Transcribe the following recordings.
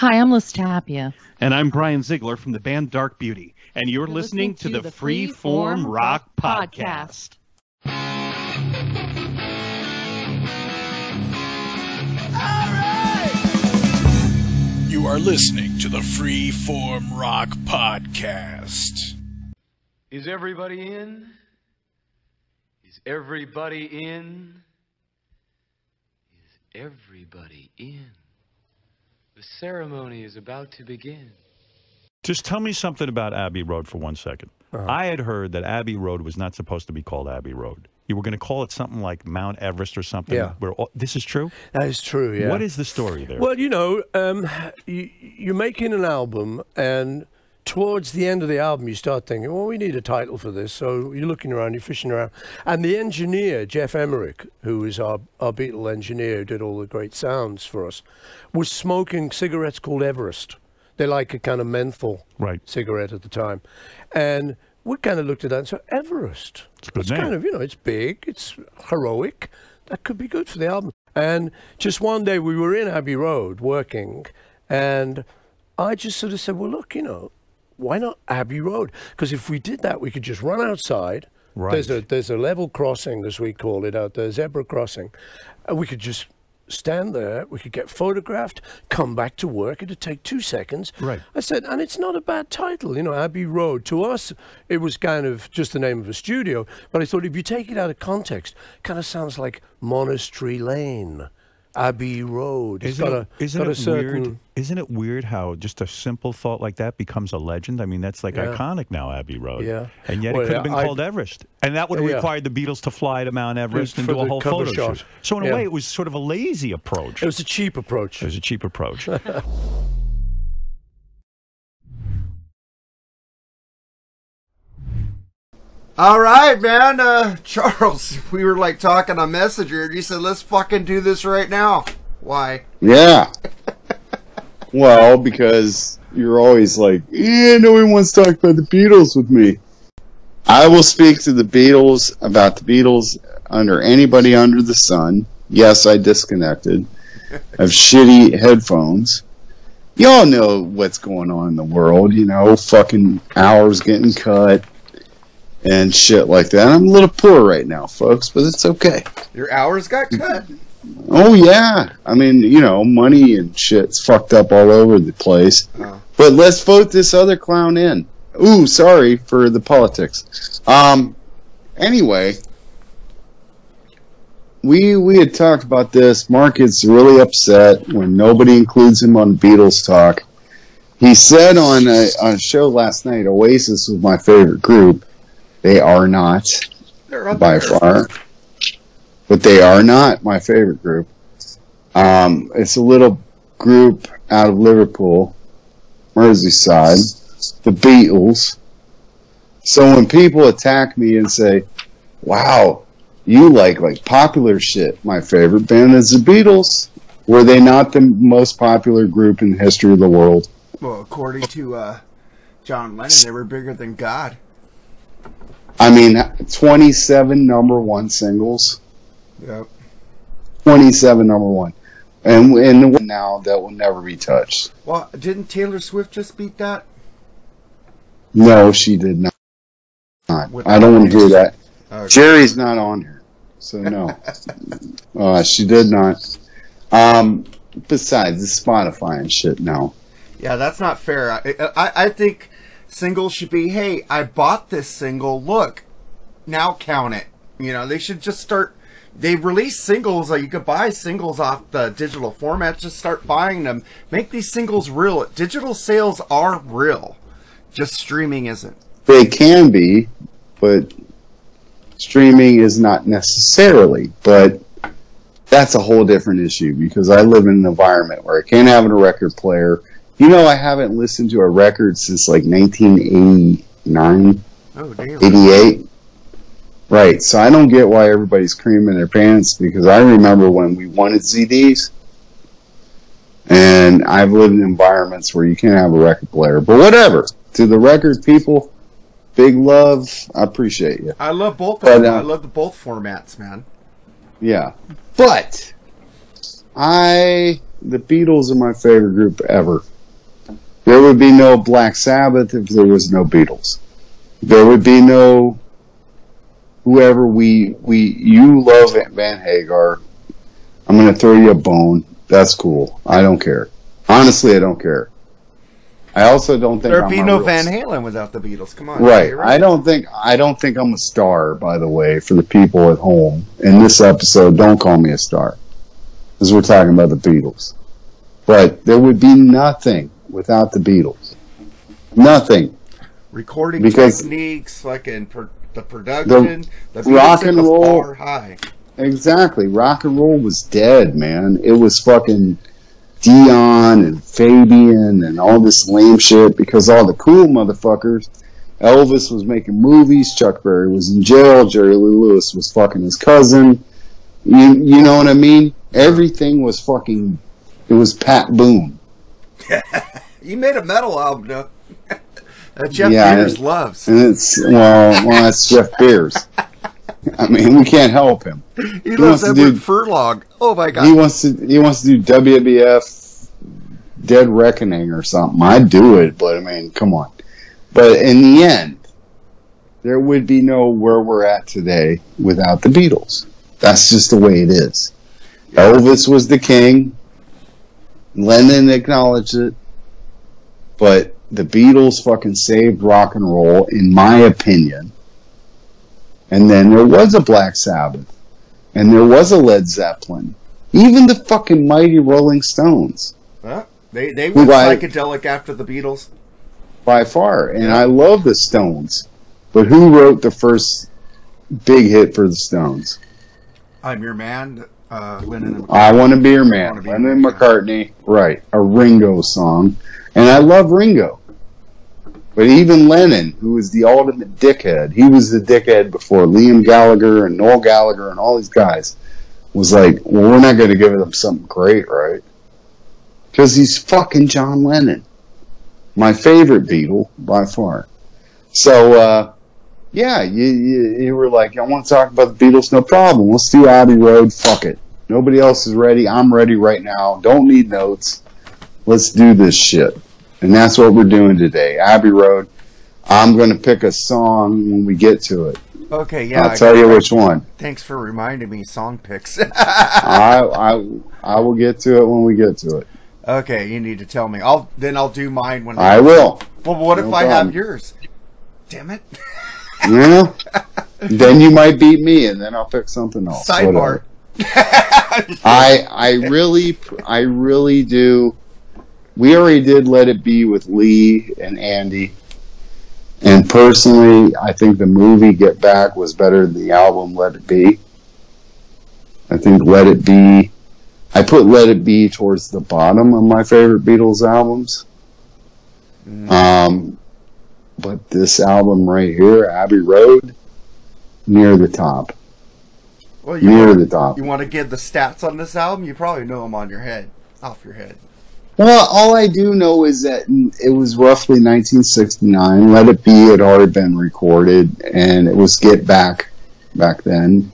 Hi, I'm Liz Tapia. And I'm Brian Ziegler from the band Dark Beauty. And you're, You're listening, to, the Free Form Rock Podcast. You are listening to the Free Form Rock Podcast. Is everybody in? Is everybody in? Is everybody in? The ceremony is about to begin. Just tell me something about Abbey Road for one second. I had heard that Abbey Road was not supposed to be called Abbey Road. You were going to call it something like Mount Everest or something. Yeah. Where all, this is true. That is true, yeah. What is the story there? Well, you know, um, you, you're making an album, and towards the end of the album, you start thinking, well, we need a title for this. So you're looking around, you're fishing around. And the engineer, Geoff Emerick, who is our, our Beatle engineer, who did all the great sounds for us, was smoking cigarettes called Everest. They're like a kind of menthol Right. cigarette at the time. And we kind of looked at that and said, Everest. It's a good It's name. kind of, you know, it's big, it's heroic. That could be good for the album. And just one day we were in Abbey Road working, and I just sort of said, well, look, you know, why not Abbey Road? Because if we did that, we could just run outside. There's a there's a level crossing, as we call it out there, zebra crossing, and we could just stand there. We could get photographed, come back to work. It'd take two seconds. Right. I said, and it's not a bad title, you know, Abbey Road. To us, it was kind of just the name of a studio, but I thought if you take it out of context, kind of sounds like Monastery Lane, Abbey Road. It's Isn't got it, a, isn't got a it certain, weird? Isn't it weird how just a simple thought like that becomes a legend? I mean, that's like Yeah. iconic now, Abbey Road. Yeah. And yet Well, it could have been I- called Everest, and that would have Yeah. required the Beatles to fly to Mount Everest and do a whole photo shot. shoot. So in a Yeah. way, it was sort of a lazy approach. It was a cheap approach. It was a cheap approach. All right, man. Uh, Charles, we were like talking on Messenger, and you said, "Let's fucking do this right now." Why? Yeah. well, because you're always like, yeah, no one wants to talk about the Beatles with me. I will speak to the Beatles about the Beatles under anybody under the sun. Yes, I disconnected. I have shitty headphones. Y'all know what's going on in the world, you know, fucking hours getting cut and shit like that. I'm a little poor right now, folks, but it's okay. Your hours got cut. Oh yeah, I mean you know money and shit's fucked up all over the place. Oh. But let's vote this other clown in. Ooh, sorry for the politics. Um, anyway, we we had talked about this. Mark gets really upset when nobody includes him on Beatles talk. He said on a, on a show last night, Oasis was my favorite group. They are not by there. far. But they are not my favorite group. Um, it's a little group out of Liverpool, Merseyside, the Beatles. So when people attack me and say, "Wow, you like like popular shit," my favorite band is the Beatles. Were they not the most popular group in the history of the world? Well, according to uh, John Lennon, they were bigger than God. I mean, 27 number one singles. Yep. 27 number one. And and now that will never be touched. Well, didn't Taylor Swift just beat that? No, she did not. With- I don't want to hear that. Okay. Jerry's not on here, so no. uh, she did not. Um, besides, it's Spotify and shit now. Yeah, that's not fair. I, I, I think singles should be, hey, I bought this single. Look, now count it. You know, they should just start. They release singles. Like you could buy singles off the digital format. Just start buying them. Make these singles real. Digital sales are real. Just streaming isn't. They can be, but streaming is not necessarily. But that's a whole different issue because I live in an environment where I can't have a record player. You know, I haven't listened to a record since like 1989. Oh damn. 88. Right. So I don't get why everybody's creaming their pants because I remember when we wanted CDs. And I've lived in environments where you can't have a record player. But whatever. To the record people, big love. I appreciate you. I love both. But, uh, I love the both formats, man. Yeah. But I the Beatles are my favorite group ever. There would be no Black Sabbath if there was no Beatles. There would be no whoever we we you love Van Hagar. I'm gonna throw you a bone. That's cool. I don't care. Honestly, I don't care. I also don't think There'd I'm be no real Van Halen without the Beatles. Come on, Right. you're I don't think I don't think I'm a star, by the way, for the people at home. In this episode, don't call me a star. Because we're talking about the Beatles. But there would be nothing without the Beatles. Nothing. recording because- techniques, fucking pro- the production, the, rock music and roll- high. Exactly. Rock and roll was dead, man. It was fucking Dion and Fabian and all this lame shit because all the cool motherfuckers. Elvis was making movies. Chuck Berry was in jail. Jerry Lee Lewis was fucking his cousin. You, you know what I mean? Everything was fucking. It was Pat Boone. You made a metal album, though. that Jeff Yeah, Beers it- loves. And it's, well, well, that's Jeff Beers. I mean, we can't help him. He wants loves to Edward do- Furlong. Oh my god. He wants to. He wants to do WBF Dead Reckoning or something. I'd do it, but I mean, come on. But in the end, there would be no where we're at today without the Beatles. That's just the way it is. Elvis was the king. Lennon acknowledged it, but the Beatles fucking saved rock and roll, in my opinion. And then there was a Black Sabbath and there was a Led Zeppelin, even the fucking mighty Rolling Stones Huh? They they went Why- psychedelic after the Beatles. by far. And I love the Stones, but who wrote the first big hit for the Stones? I'm your man, uh, Lennon. And I Want a beer Man, Be Your Lennon Man. McCartney, right? A Ringo song, and I love Ringo. But even Lennon, who was the ultimate dickhead, he was the dickhead before Liam Gallagher and Noel Gallagher and all these guys, was like, well, we're not going to give them something great, right? Because he's fucking John Lennon. My favorite Beatle by far. So, uh, yeah, you, you, you were like, I want to talk about the Beatles, no problem. Let's do Abbey Road, fuck it. Nobody else is ready. I'm ready right now. Don't need notes. Let's do this shit. And that's what we're doing today. Abbey Road. I'm going to pick a song when we get to it. Okay, yeah. I'll tell you that. which one. Thanks for reminding me song picks. I, I, I will get to it when we get to it. okay, you need to tell me. I'll then I'll do mine when I will. Well, what if No I have yours? Damn it! Yeah. then you might beat me, and then I'll pick something else. Sidebar. I I really I really do. We already did Let It Be with Lee and Andy, and personally, I think the movie Get Back was better than the album Let It Be. I think Let It Be. I put Let It Be towards the bottom of my favorite Beatles albums. Um, but this album right here, Abbey Road, near the top. Well, you Near want, the top. you want to give the stats on this album? You probably know them on your head, off your head. Well, all I do know is that it was roughly 1969. Let It Be had already been recorded, and it was Get Back back then.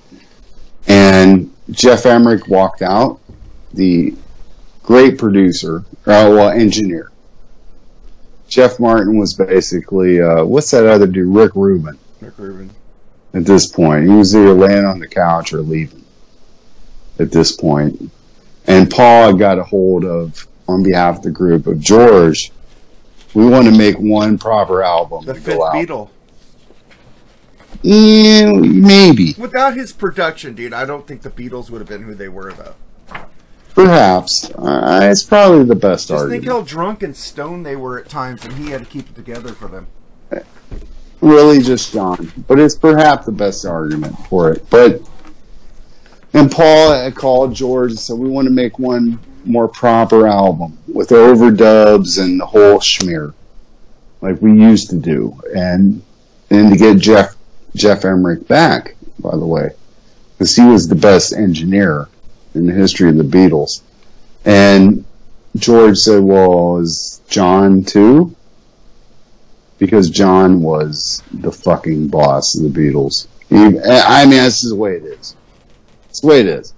And Geoff Emerick walked out, the great producer, uh, well, engineer. Jeff Martin was basically, uh, what's that other dude? Rick Rubin Rick Rubin. at this point. He was either laying on the couch or leaving at this. And Paul got a hold of, on behalf of the group, of George. We want to make one proper album The to fifth go out. Beatle. Yeah, maybe, Without his production, dude, I don't think the Beatles would have been who they were, though. Perhaps. Uh, it's probably the best Just argument. think how drunk and stoned they were at times, and he had to keep it together for them. really just John, but it's perhaps the best argument for it. But and Paul had called George and said we want to make one more proper album with overdubs and the whole schmear, like we used to do, and and to get Geoff Geoff Emerick back, by the way, because he was the best engineer in the history of the Beatles, and George said, "Well, is John too?" because John was the fucking boss of the Beatles. He, I mean, this is the way it is. It's the way it is.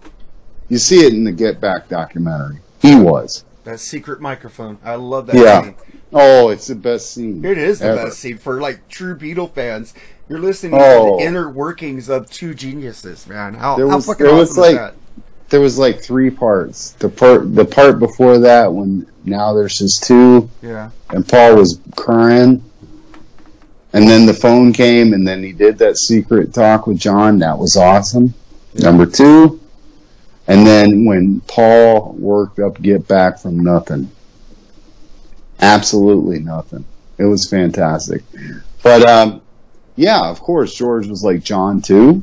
You see it in the Get Back documentary. He was. That secret microphone. I love that Yeah. scene. Oh, it's the best scene. It is the ever. best scene for like true Beatle fans. You're listening to Oh. the inner workings of two geniuses, man. How, There how was- fucking awesome was, is like- that? There was like three parts. The part, the part before that, when now there's just two, Yeah. and Paul was crying. And then the phone came, and then he did that secret talk with John. That was awesome. Number two, and then when Paul worked up Get Back from nothing, absolutely nothing. It was fantastic. But um, yeah, of course, George was like John too,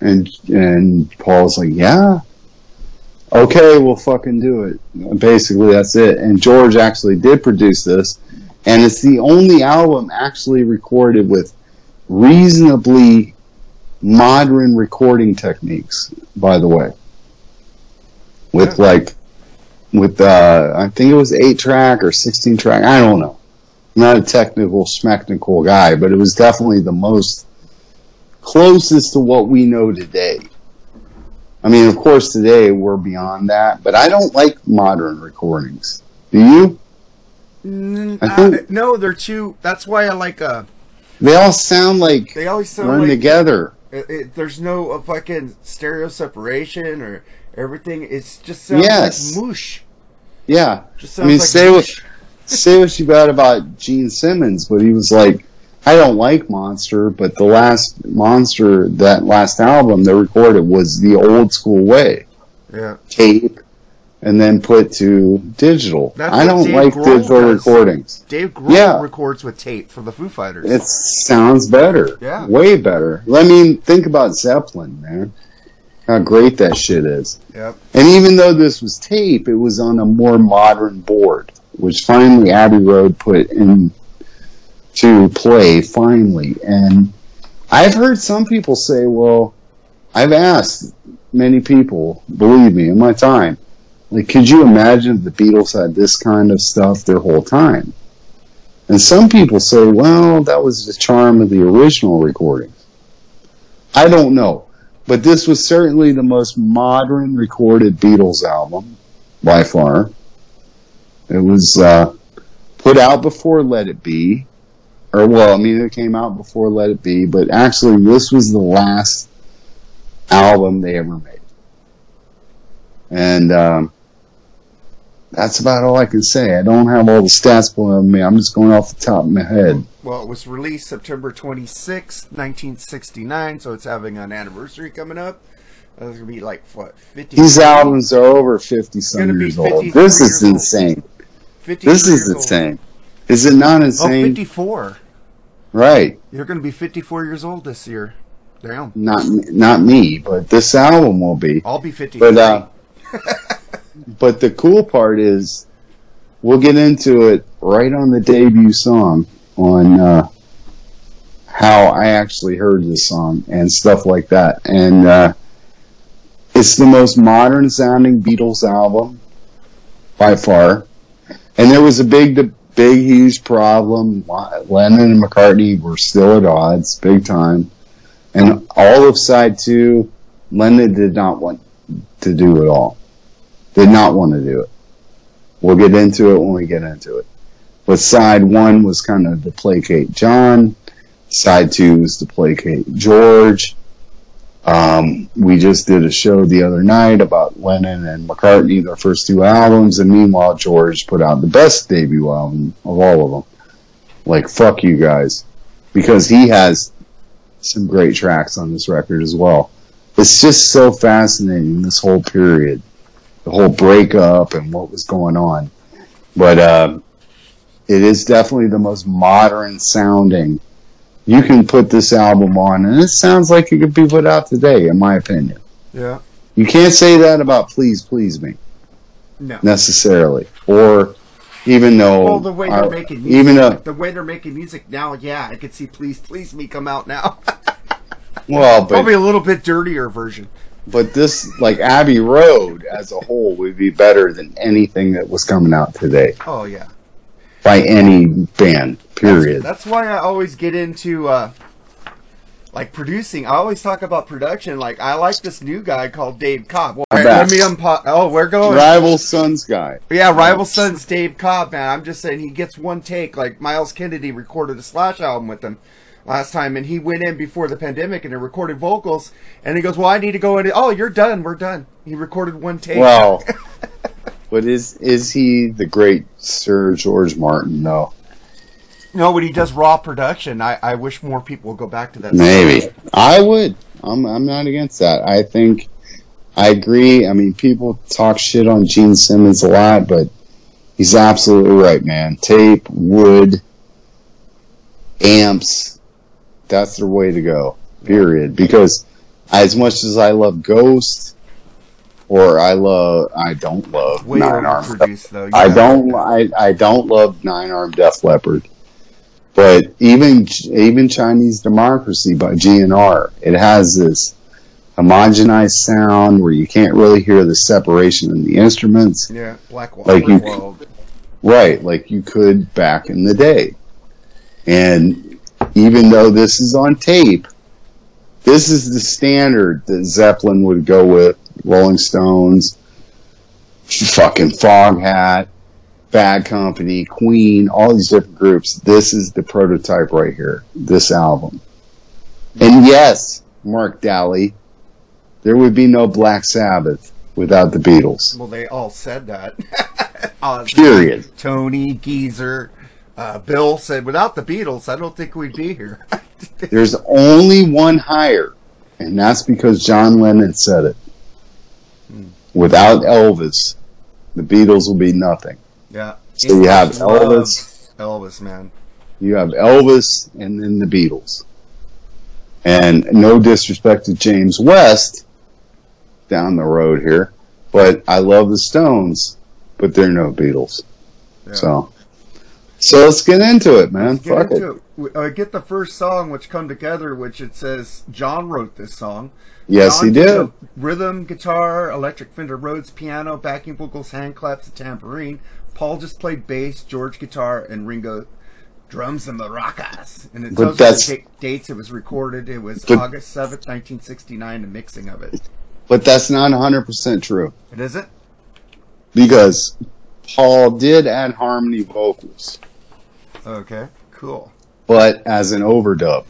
and and Paul was like, yeah, okay, we'll fucking do it. Basically, that's it. And George actually did produce this, and it's the only album actually recorded with reasonably modern recording techniques. By the way, with like with uh, I think it was eight track or sixteen track. I don't know. I'm not a technical smectical guy, but it was definitely the most closest to what we know today. I mean, of course, today we're beyond that, but I don't like modern recordings. Do you? Mm, I think- no, they're too. That's why I like. Uh, They all sound like they always sound run like together. It, it, there's no uh, fucking stereo separation or everything. It's just sounds Yes. like moosh. Yeah. Just I sounds mean, like say what moosh. say what you got about Gene Simmons, but he was like, I don't like Monster, but the last Monster, that last album they recorded was the old school way, Yeah. tape, and then put to digital. That's I don't Dave like Grohl digital does. recordings. Dave Grohl Yeah. records with tape for the Foo Fighters. It sounds better. Yeah. Way better. I mean, think about Zeppelin, man. How great that shit is. yep. And even though this was tape, it was on a more modern board, which finally Abbey Road put in to play finally. And I've heard some people say, well, I've asked many people, believe me, in my time, like, could you imagine if the Beatles had this kind of stuff their whole time? And some people say, well, that was the charm of the original recordings. I don't know. But this was certainly the most modern recorded Beatles album by far. It was uh, put out before Let It Be. Or, well, I mean, it came out before Let It Be, but actually, this was the last album they ever made. And um, that's about all I can say. I don't have all the stats below me. I'm just going off the top of my head. Well, it was released September 26, 1969, so it's having an anniversary coming up. Uh, It's gonna be like what 50. These albums are over 50 some years old. This is insane. 53 This is years old. Is it not Oh, insane? 54. Right. You're gonna be 54 years old this year. Damn. Not not me, but this album will be. I'll be 53. But uh, but the cool part is, we'll get into it right on the debut song on uh, how I actually heard this song and stuff like that. And uh, it's the most modern sounding Beatles album by far. And there was a big, big, huge problem. Lennon and McCartney were still at odds, big time. And all of side two, Lennon did not want to do it all. Did not want to do it. We'll get into it when we get into it. But side one was kind of to placate John. Side two was to placate George. Um, we just did a show the other night about Lennon and McCartney, their first two albums, and meanwhile George put out the best debut album of all of them. Like fuck you guys, because he has some great tracks on this record as well. It's just so fascinating this whole period, the whole breakup and what was going on. But um, it is definitely the most modern sounding. You can put this album on, and it sounds like it could be put out today, in my opinion. yeah. You can't say that about "Please Please Me" No. necessarily, or even though Well, the way they're making music, even though the way they're making music now, yeah, I could see "Please Please Me" come out now. well, but Probably a little bit dirtier version. but this like Abbey Road as a whole would be better than anything that was coming out today Oh yeah. By any band. Period. That's why I always get into uh, like producing. I always talk about production. Like I like this new guy called Dave Cobb. Well, I'm let me unpo- Oh, we're going. Rival Sons guy. Yeah, Rival Sons Dave Cobb, man. I'm just saying he gets one take. Like Myles Kennedy recorded a Slash album with him last time, and he went in before the pandemic and he recorded vocals. And he goes, "Well, I need to go in." Oh, you're done. We're done. He recorded one take. Well, but is is he the great Sir George Martin? No, no, but he does raw production, I, I wish more people would go back to that. maybe I would. I'm I'm not against that. I think I agree. I mean, people talk shit on Gene Simmons a lot, but he's absolutely right, man. Tape, wood, amps. That's the way to go. Period. Because as much as I love Ghost, or I love, I don't love Way Nine Arm though. I don't. I, I don't love Nine arm Def Leppard. but even even Chinese Democracy by GNR, it has this homogenized sound where you can't really hear the separation in the instruments, Yeah, Black Wall. Like you- World. right? Like you could back in the day. And even though this is on tape, this is the standard that Zeppelin would go with. Rolling Stones, fucking Foghat, Bad Company, Queen, all these different groups. This is the prototype right here. This album. And yes, Mark Daly, there would be no Black Sabbath without the Beatles. Well, they all said that. Ozzy, Period. Tony, Geezer, uh, Bill said, without the Beatles, I don't think we'd be here. There's only one higher, and that's because John Lennon said it. Without Elvis, the Beatles will be nothing. yeah. So you have Elvis, Elvis, man. you have Elvis, and then the Beatles. And no disrespect to James West down the road here, but I love the Stones, but they're no Beatles. Yeah. So, so let's get into it, man. Let's get Fuck it. it. We- Uh, get the first song, which come together, which it says John wrote this song. Yes, John he did. Rhythm, guitar, electric Fender Rhodes, piano, backing vocals, hand claps, and tambourine. Paul just played bass, George guitar, and Ringo drums and maracas. And it tells that's- the da- dates it was recorded. It was But- August seventh, nineteen sixty nine. The mixing of it. But that's not 100% true. It isn't. because Paul did add harmony vocals, Okay. Cool. but as an overdub.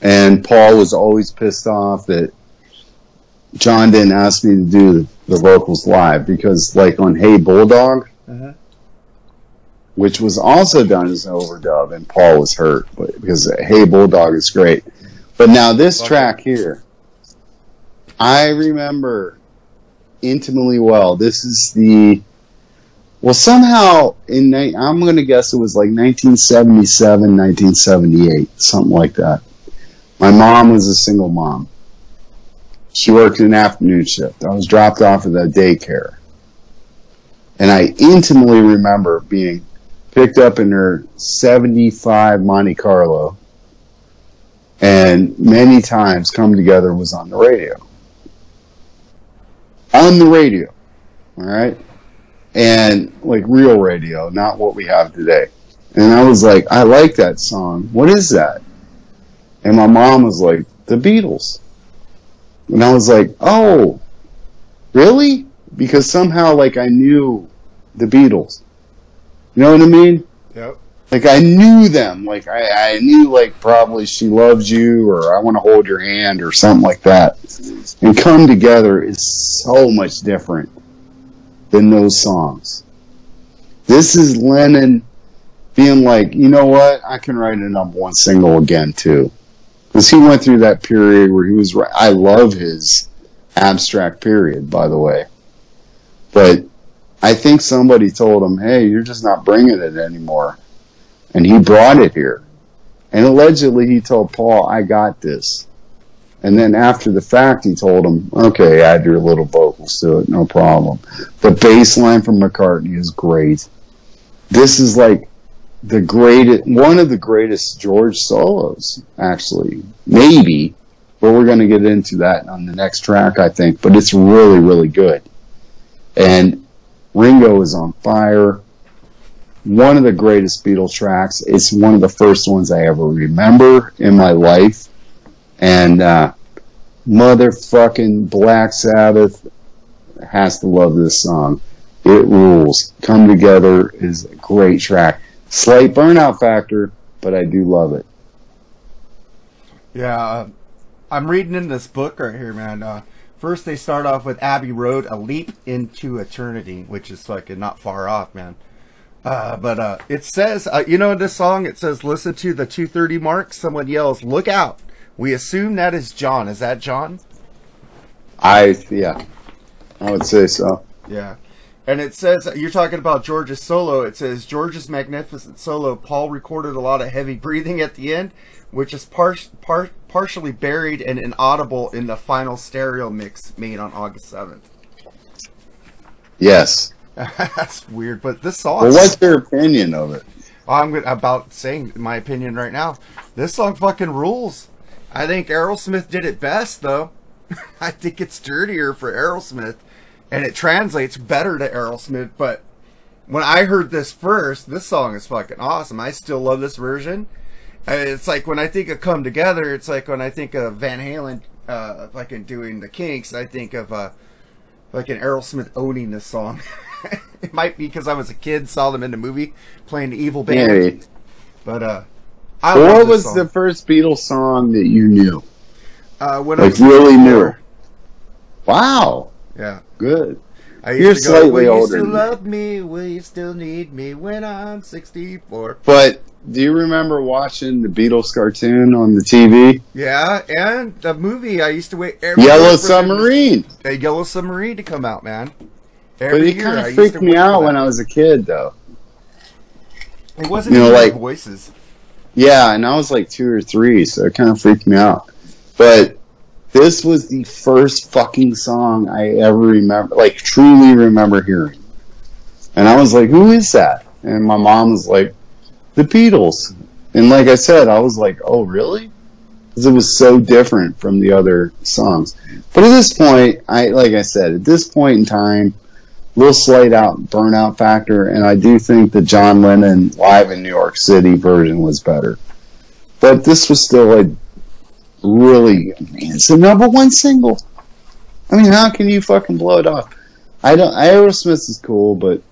And Paul was always pissed off that John didn't ask me to do the, the vocals live because, like on Hey Bulldog, Uh-huh. which was also done as an overdub, and Paul was hurt, but because Hey Bulldog is great. But now this Okay. track here, I remember intimately well. This is the well somehow in I'm going to guess it was like 1977, 1978, something like that. My mom was a single mom. She worked an afternoon shift. I was dropped off at the daycare. And I intimately remember being picked up in her 75 Monte Carlo and many times Come Together was on the radio. On the radio. All right. And like real radio, not what we have today. And I was like, I like that song. What is that? And my mom was like, the Beatles. And I was like, oh, really? Because somehow like I knew the Beatles. You know what I mean? Yep. like I knew them. Like I, I knew like probably she loves you or I want to hold your hand or something like that. And come together is so much different than those songs. This is Lennon being like, you know what? I can write a number one single again too. Because he went through that period where he was. I love his abstract period, by the way. But I think somebody told him, "Hey, you're just not bringing it anymore." and he brought it here. And allegedly, he told Paul, "I got this." And then after the fact, he told him, "Okay, add your little vocals to it, no problem." The bass line from McCartney is great. This is like the greatest, one of the greatest George solos, actually, maybe. But we're going to get into that on the next track, I think. But it's really, really good. And Ringo is on fire. one of the greatest Beatles tracks. It's one of the first ones I ever remember in my life. And uh, motherfucking Black Sabbath has to love this song. It rules. Come Together is a great track. Slight burnout factor, but I do love it. Yeah, uh, I'm reading in this book right here, man. Uh, first, they start off with Abbey Road, A Leap into Eternity, which is fucking not far off, man. Uh, but uh, it says, uh, you know, in this song, it says, listen to the 230 mark. Someone yells, look out. We assume that is John. Is that John? I, yeah, I would say so. Yeah. And it says, you're talking about George's solo. It says, George's magnificent solo. Paul recorded a lot of heavy breathing at the end, which is par- par- partially buried and inaudible in the final stereo mix made on August 7th. Yes. That's weird, but this song. Well, what's your opinion of it? I'm about saying my opinion right now. This song fucking rules. I think Aerosmith did it best, though. I think it's dirtier for Aerosmith, and it translates better to Aerosmith. But when I heard this first, this song is fucking awesome. I still love this version. Uh, It's like when I think of "Come Together," it's like when I think of Van Halen, uh, fucking doing the Kinks. I think of uh, fucking Aerosmith owning this song. it might be because I was a kid, saw them in the movie playing the evil band. Maybe. But uh, I What was song. the first Beatles song that you knew? uh, when I Like was really 64. knew? Wow. Yeah. Good. I You're used to go, slightly Will you older still than me." love me? Will you still need me when I'm 64? But do you remember watching the Beatles cartoon on the TV? Yeah, and the movie I used to wait every Yellow year for them to- Submarine. A Yellow Submarine to come out, man. But Every it kind of freaked me out when I was a kid, though. It wasn't you know, like- voices. Yeah, and I was like two or three, so it kind of freaked me out. But this was the first fucking song I ever remember, like truly remember hearing. And I was like, who is that? And my mom was like, the Beatles. And like I said, I was like, oh, really? Because it was so different from the other songs. But at this point, I like I said, at this point in time, little slight out burnout factor, and I do think the John Lennon live in New York City version was better. But this was still a really, I mean, it's the number one single. I mean, how can you fucking blow it off? I don't. Aerosmith is cool, but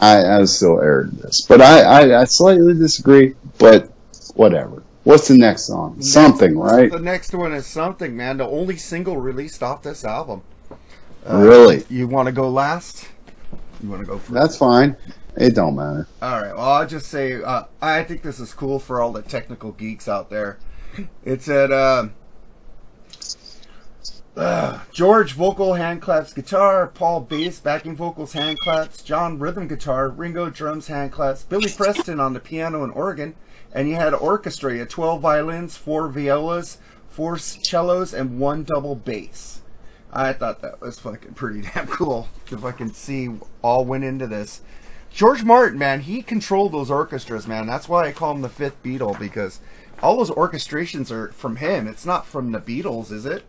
I, I was still aired this. But I, I, I slightly disagree. But whatever. What's the next song? Something, right? The next one is something, man. The only single released off this album. Uh, Really? You want to go last? You want to go first? That's fine. It don't matter. All right. Well, I'll just say uh, I think this is cool for all the technical geeks out there. It's at um uh, George vocal hand claps guitar, Paul bass backing vocals hand claps, John rhythm guitar, Ringo drums hand claps, Billy Preston on the piano and organ, and you had an orchestra. You had twelve violins, four violas, four cellos, and one double bass. I thought that was fucking pretty damn cool to fucking see all went into this. George Martin, man, he controlled those orchestras, man. That's why I call him the fifth Beatle because all those orchestrations are from him. It's not from the Beatles, is it?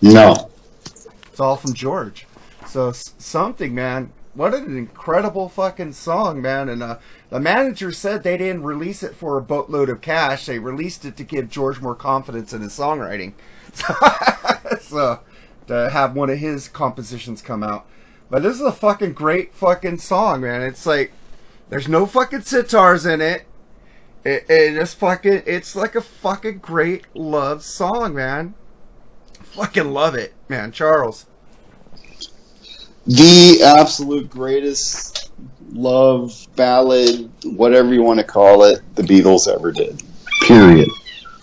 No. It's all from George. So something, man. What an incredible fucking song, man. And uh, the manager said they didn't release it for a boatload of cash. They released it to give George more confidence in his songwriting. so to have one of his compositions come out. But this is a fucking great fucking song, man. It's like there's no fucking sitars in it. It, it just fucking it's like a fucking great love song, man. Fucking love it, man. Charles. the absolute greatest love ballad, whatever you want to call it, the Beatles ever did. Period.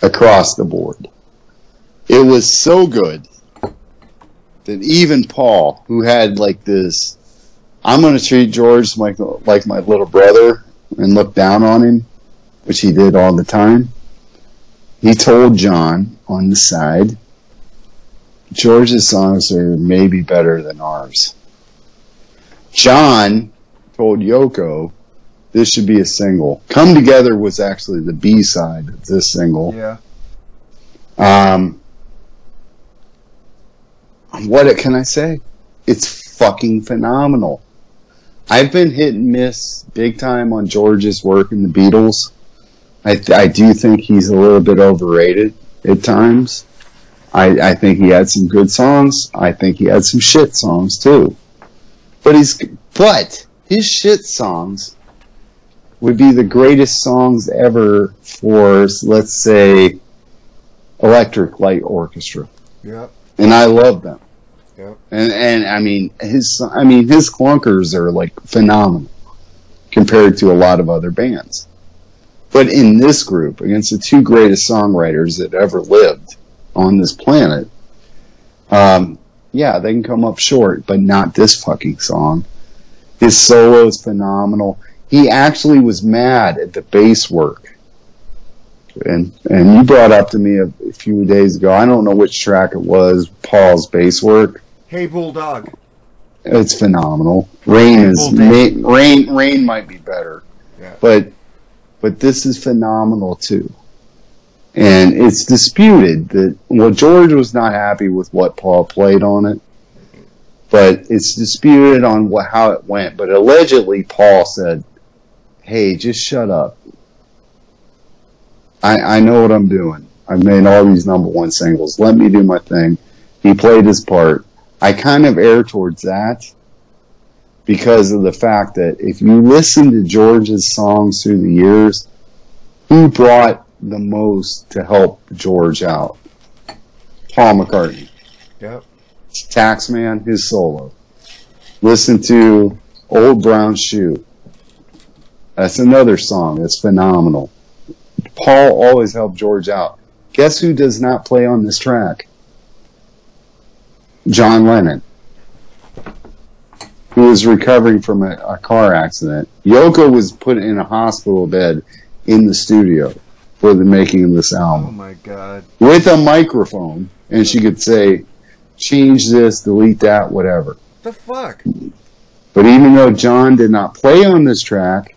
Across the board. It was so good that even Paul, who had like this, I'm going to treat George like like my little brother and look down on him, which he did all the time. He told John on the side, George's songs are maybe better than ours. John told Yoko this should be a single. Come Together was actually the B side of this single. Yeah. Um, what can I say? It's fucking phenomenal. I've been hit and miss big time on George's work in the Beatles. I, th- I do think he's a little bit overrated at times. I, I think he had some good songs. I think he had some shit songs too. But he's but his shit songs would be the greatest songs ever for let's say Electric Light Orchestra. Yep. And I love them. Yep. And and I mean his I mean his clunkers are like phenomenal compared to a lot of other bands. But in this group, against the two greatest songwriters that ever lived on this planet, um, yeah, they can come up short, but not this fucking song. His solo is phenomenal. He actually was mad at the bass work. And and you brought up to me a, a few days ago. I don't know which track it was. Paul's bass work. Hey, Bulldog. It's phenomenal. Rain is Full ma- rain. Rain might be better, Yeah. but but this is phenomenal too. And it's disputed that well, George was not happy with what Paul played on it, but it's disputed on what, how it went. But allegedly, Paul said, "Hey, just shut up. I I know what I'm doing. I've made all these number one singles. Let me do my thing." He played his part. I kind of err towards that because of the fact that if you listen to George's songs through the years, who brought the most to help George out? Paul McCartney. Yep. Taxman, his solo. Listen to Old Brown Shoe. That's another song that's phenomenal. Paul always helped George out. Guess who does not play on this track? John Lennon, who was recovering from a, a car accident. Yoko was put in a hospital bed in the studio for the making of this album. Oh my God. with a microphone, and she could say, change this, delete that, whatever. The fuck? But even though John did not play on this track,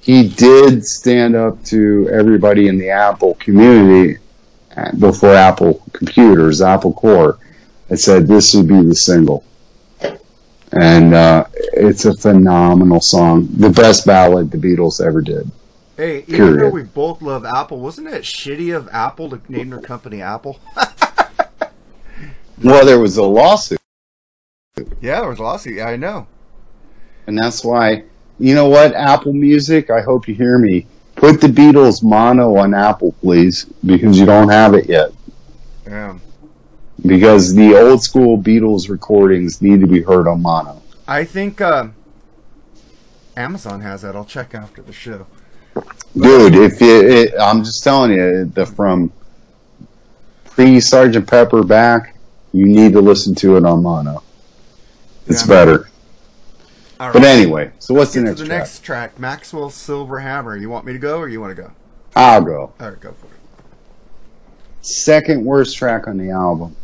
he did stand up to everybody in the Apple community uh, before Apple computers, Apple Corps, and said this would be the single. And uh, it's a phenomenal song. The best ballad the Beatles ever did. Hey, even though we both love Apple, wasn't it shitty of Apple to name their company Apple? Well, there was a lawsuit. yeah, there was a lawsuit. Yeah, I know. And that's why, you know what, Apple Music, I hope you hear me. Put the Beatles mono on Apple, please, because you don't have it yet. Yeah. Because the old school Beatles recordings need to be heard on mono. I think uh, Amazon has that. I'll check after the show. Dude, if you, it, I'm just telling you, the from pre Sergeant Pepper back, you need to listen to it on mono. It's Yeah. better. All But anyway, so what's the next the track? next track, Maxwell Silver Hammer. You want me to go or you want to go? I'll go. All right, go for it. second worst track on the album.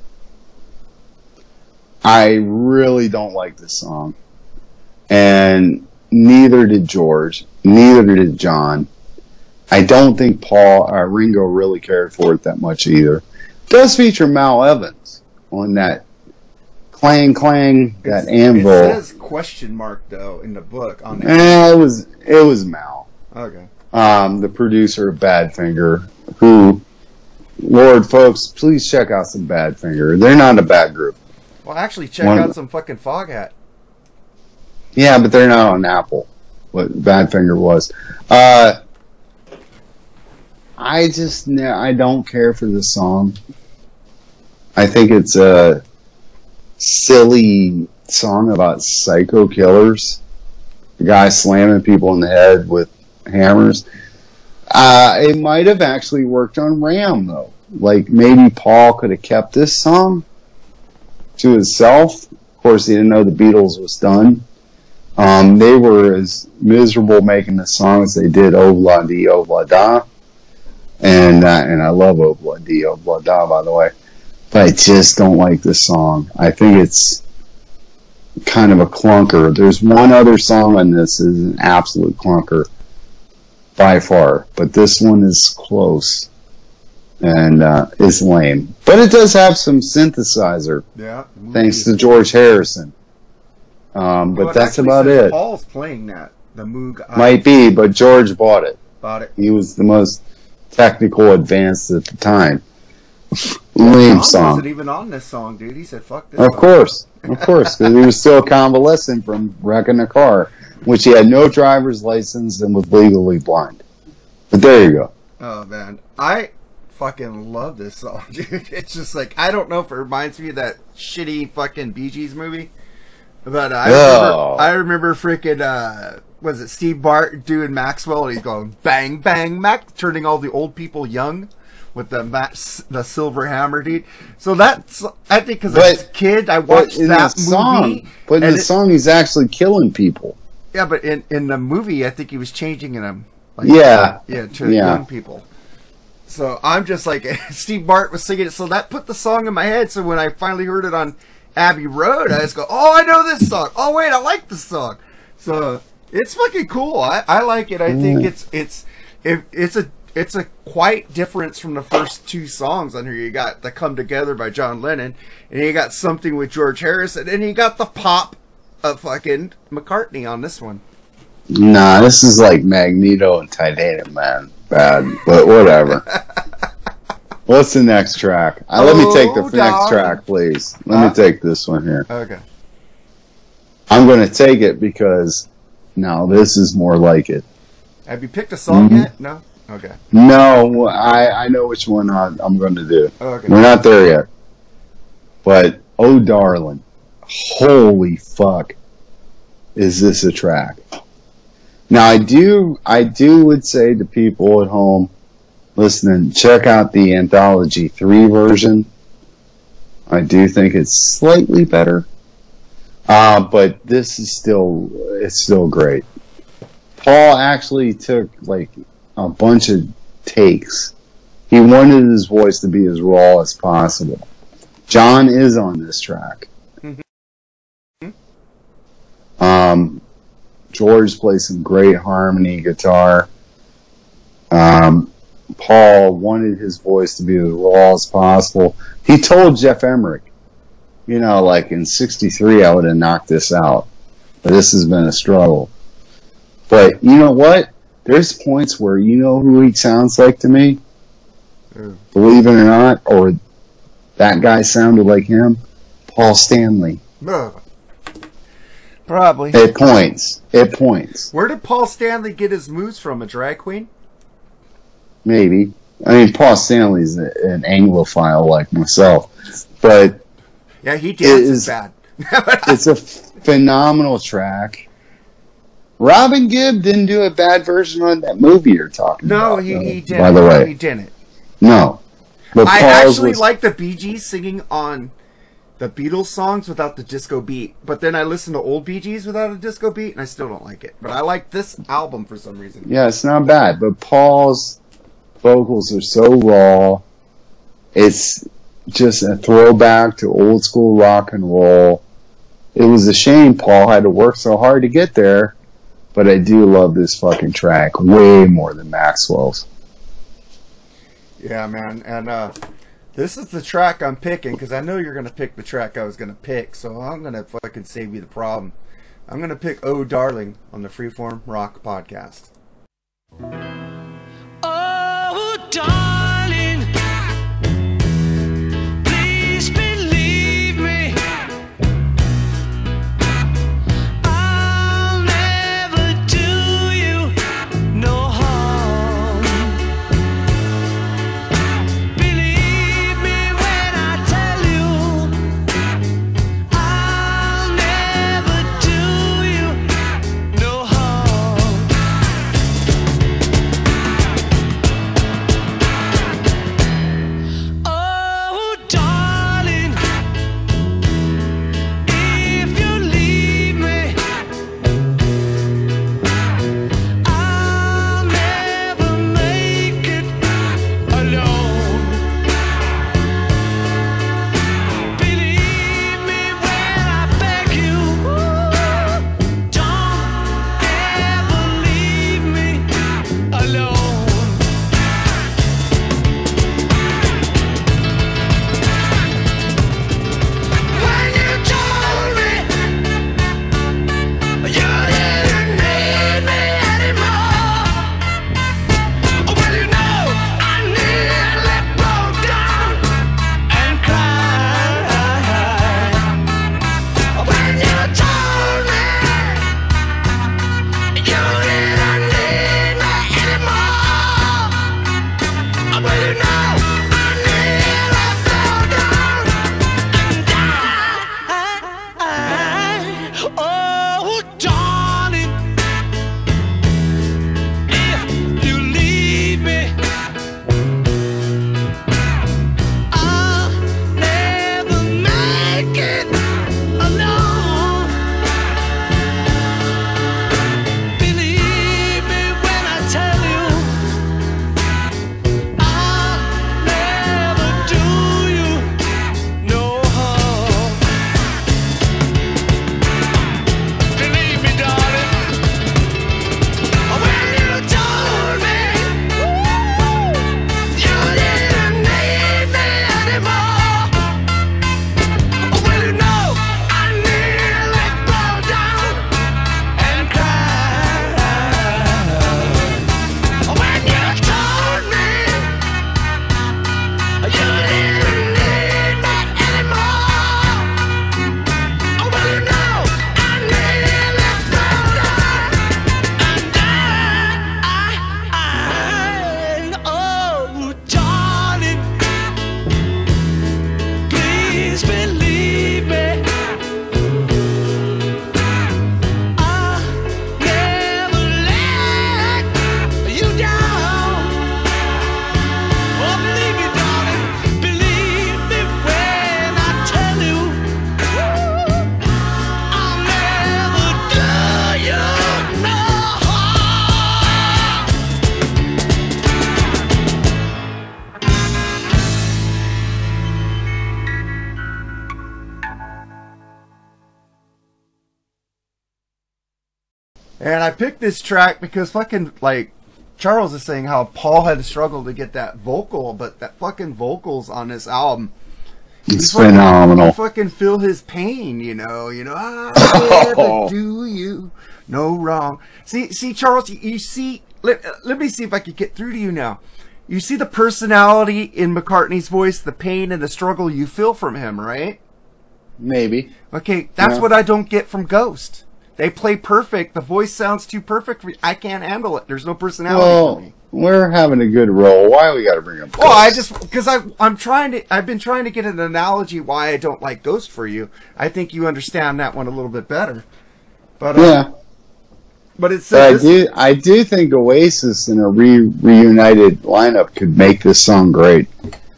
I really don't like this song. And neither did George, neither did John. I don't think Paul uh, Ringo really cared for it that much either. It does feature Mal Evans on that clang clang that It's- anvil. It says question mark though in the book on the. Eh, it was it was Mal Okay. um, the producer of Badfinger, who, Lord, folks, please check out some Badfinger. They're not a bad group. Well, actually, check One- out some fucking Foghat. Yeah, but they're not on Apple. What Badfinger was. Uh, I just, I don't care for this song. I think it's a silly song about psycho killers. The guy slamming people in the head with hammers. Uh, it might have actually worked on Ram though. Like maybe Paul could have kept this song to himself. Of course, he didn't know the Beatles was done. Um, they were as miserable making the song as they did Obla Di Obla Da. And, uh, and I love Obla Di Obla Da, by the way. But I just don't like this song. I think it's kind of a clunker. There's one other song on this is an absolute clunker by far, but this one is close and uh, is lame. But it does have some synthesizer Yeah. thanks to George Harrison. Um, but Well, that's about it. Paul's playing that. The Moog. I Might be, but George bought it. bought it. He was the most technical advanced at the time. Lame wasn't even on this song, dude. He said, "Fuck this." Of song. course, of course, because he was still convalescent from wrecking a car, which he had no driver's license and was legally blind. But there you go. Oh man, I fucking love this song, dude. It's just like I don't know if it reminds me of that shitty fucking Bee Gees movie, but I Oh. remember, I remember freaking uh, was it Steve Bart doing Maxwell, and he's going bang bang Mac, turning all the old people young with the ma- the silver hammer, dude. So that's I think because I was a kid, I watched that song, movie. but in the it- song, he's actually killing people. yeah, but in in the movie, I think he was changing them. Like, Yeah. yeah, to Yeah. young people. So I'm just like Steve Bart was singing it, so that put the song in my head. So when I finally heard it on Abbey Road, I just go, "Oh, I know this song. Oh, wait, I like this song." So it's fucking cool. I, I like it. I think it's it's it, it's a it's a quite difference from the first two songs on here. You got the "Come Together" by John Lennon, and you got something with George Harrison, and you got the pop of fucking McCartney on this one. Nah, this is like Magneto and Titanium, man. Bad, but whatever. What's the next track? Uh, let me take the Oh, next track, please. Let Huh? me take this one here. Okay. I'm going to take it because now this is more like it. Have you picked a song Mhm. yet? No. Okay. No, I, I know which one I, I'm going to do. Okay. We're not there yet. But, oh, darling. Holy fuck. Is this a track? Now, I do, I do would say to people at home listening, check out the Anthology 3 version. I do think it's slightly better. Uh, but this is still, it's still great. Paul actually took like a bunch of takes he wanted his voice to be as raw as possible. John is on this track. Um, George plays some great harmony guitar. Um, Paul wanted his voice to be as raw as possible. He told Geoff Emerick, you know, like in '63, I would have knocked this out, but this has been a struggle. But you know what? There's points where you know who he sounds like to me believe it or not, or that guy sounded like him, Paul Stanley. Probably. At points. At points. Where did Paul Stanley get his moves from? A drag queen? Maybe. I mean, Paul Stanley's a- an Anglophile like myself. But Yeah, he dances is- bad. it's a phenomenal track. Robin Gibb didn't do a bad version on that movie you're talking no, about. he, though, he didn't. By the way. he didn't. No. But I Paul's actually was- like the Bee Gees singing on the Beatles songs without the disco beat. But then I listen to old Bee Gees without a disco beat, and I still don't like it. But I like this album for some reason. Yeah, it's not bad, but Paul's vocals are so raw. It's just a throwback to old school rock and roll. It was a shame Paul had to work so hard to get there, but I do love this fucking track way more than Maxwell's. Yeah, man. And uh, this is the track I'm picking because I know you're going to pick the track I was going to pick. So I'm going to fucking save you the problem. I'm going to pick Oh Darling on the Freeform Rock podcast. Oh, darling, picked this track because fucking like Charles is saying how Paul had to struggle to get that vocal, but that fucking vocals on this album. It's you fucking- phenomenal. You fucking feel his pain, you know. You know, ah, I never do you no wrong. See, see, Charles, you, you see. Let, let me see if I can get through to you now. You see the personality in McCartney's voice, the pain and the struggle you feel from him, right? Maybe. Okay, that's Yeah. what I don't get from Ghost. They play perfect. The voice sounds too perfect for me. I can't handle it. There's no personality for me. we're having a good roll. Why we got to bring up? Well, I just because I I'm trying to I've been trying to get an analogy why I don't like Ghost for you. I think you understand that one a little bit better. But uh, yeah. but it's But I do, I do think Oasis in a re- reunited lineup could make this song great.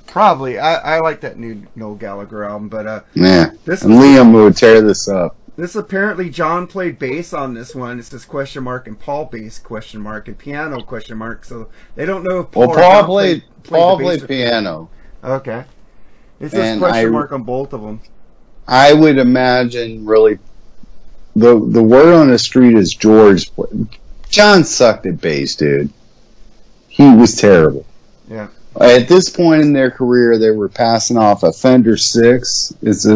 probably I, I like that new Noel Gallagher album, but uh, Yeah, This and Liam would tear this up. This apparently John played bass on this one. It says question mark and Paul bass question mark and piano question mark. So they don't know if Paul Well, Paul John played, the Paul played or- piano. Okay, it says And question I- mark on both of them. I would imagine really the the word on the street is George. John sucked at bass, dude. He was terrible. Yeah. At this point in their career, they were passing off a Fender Six. It's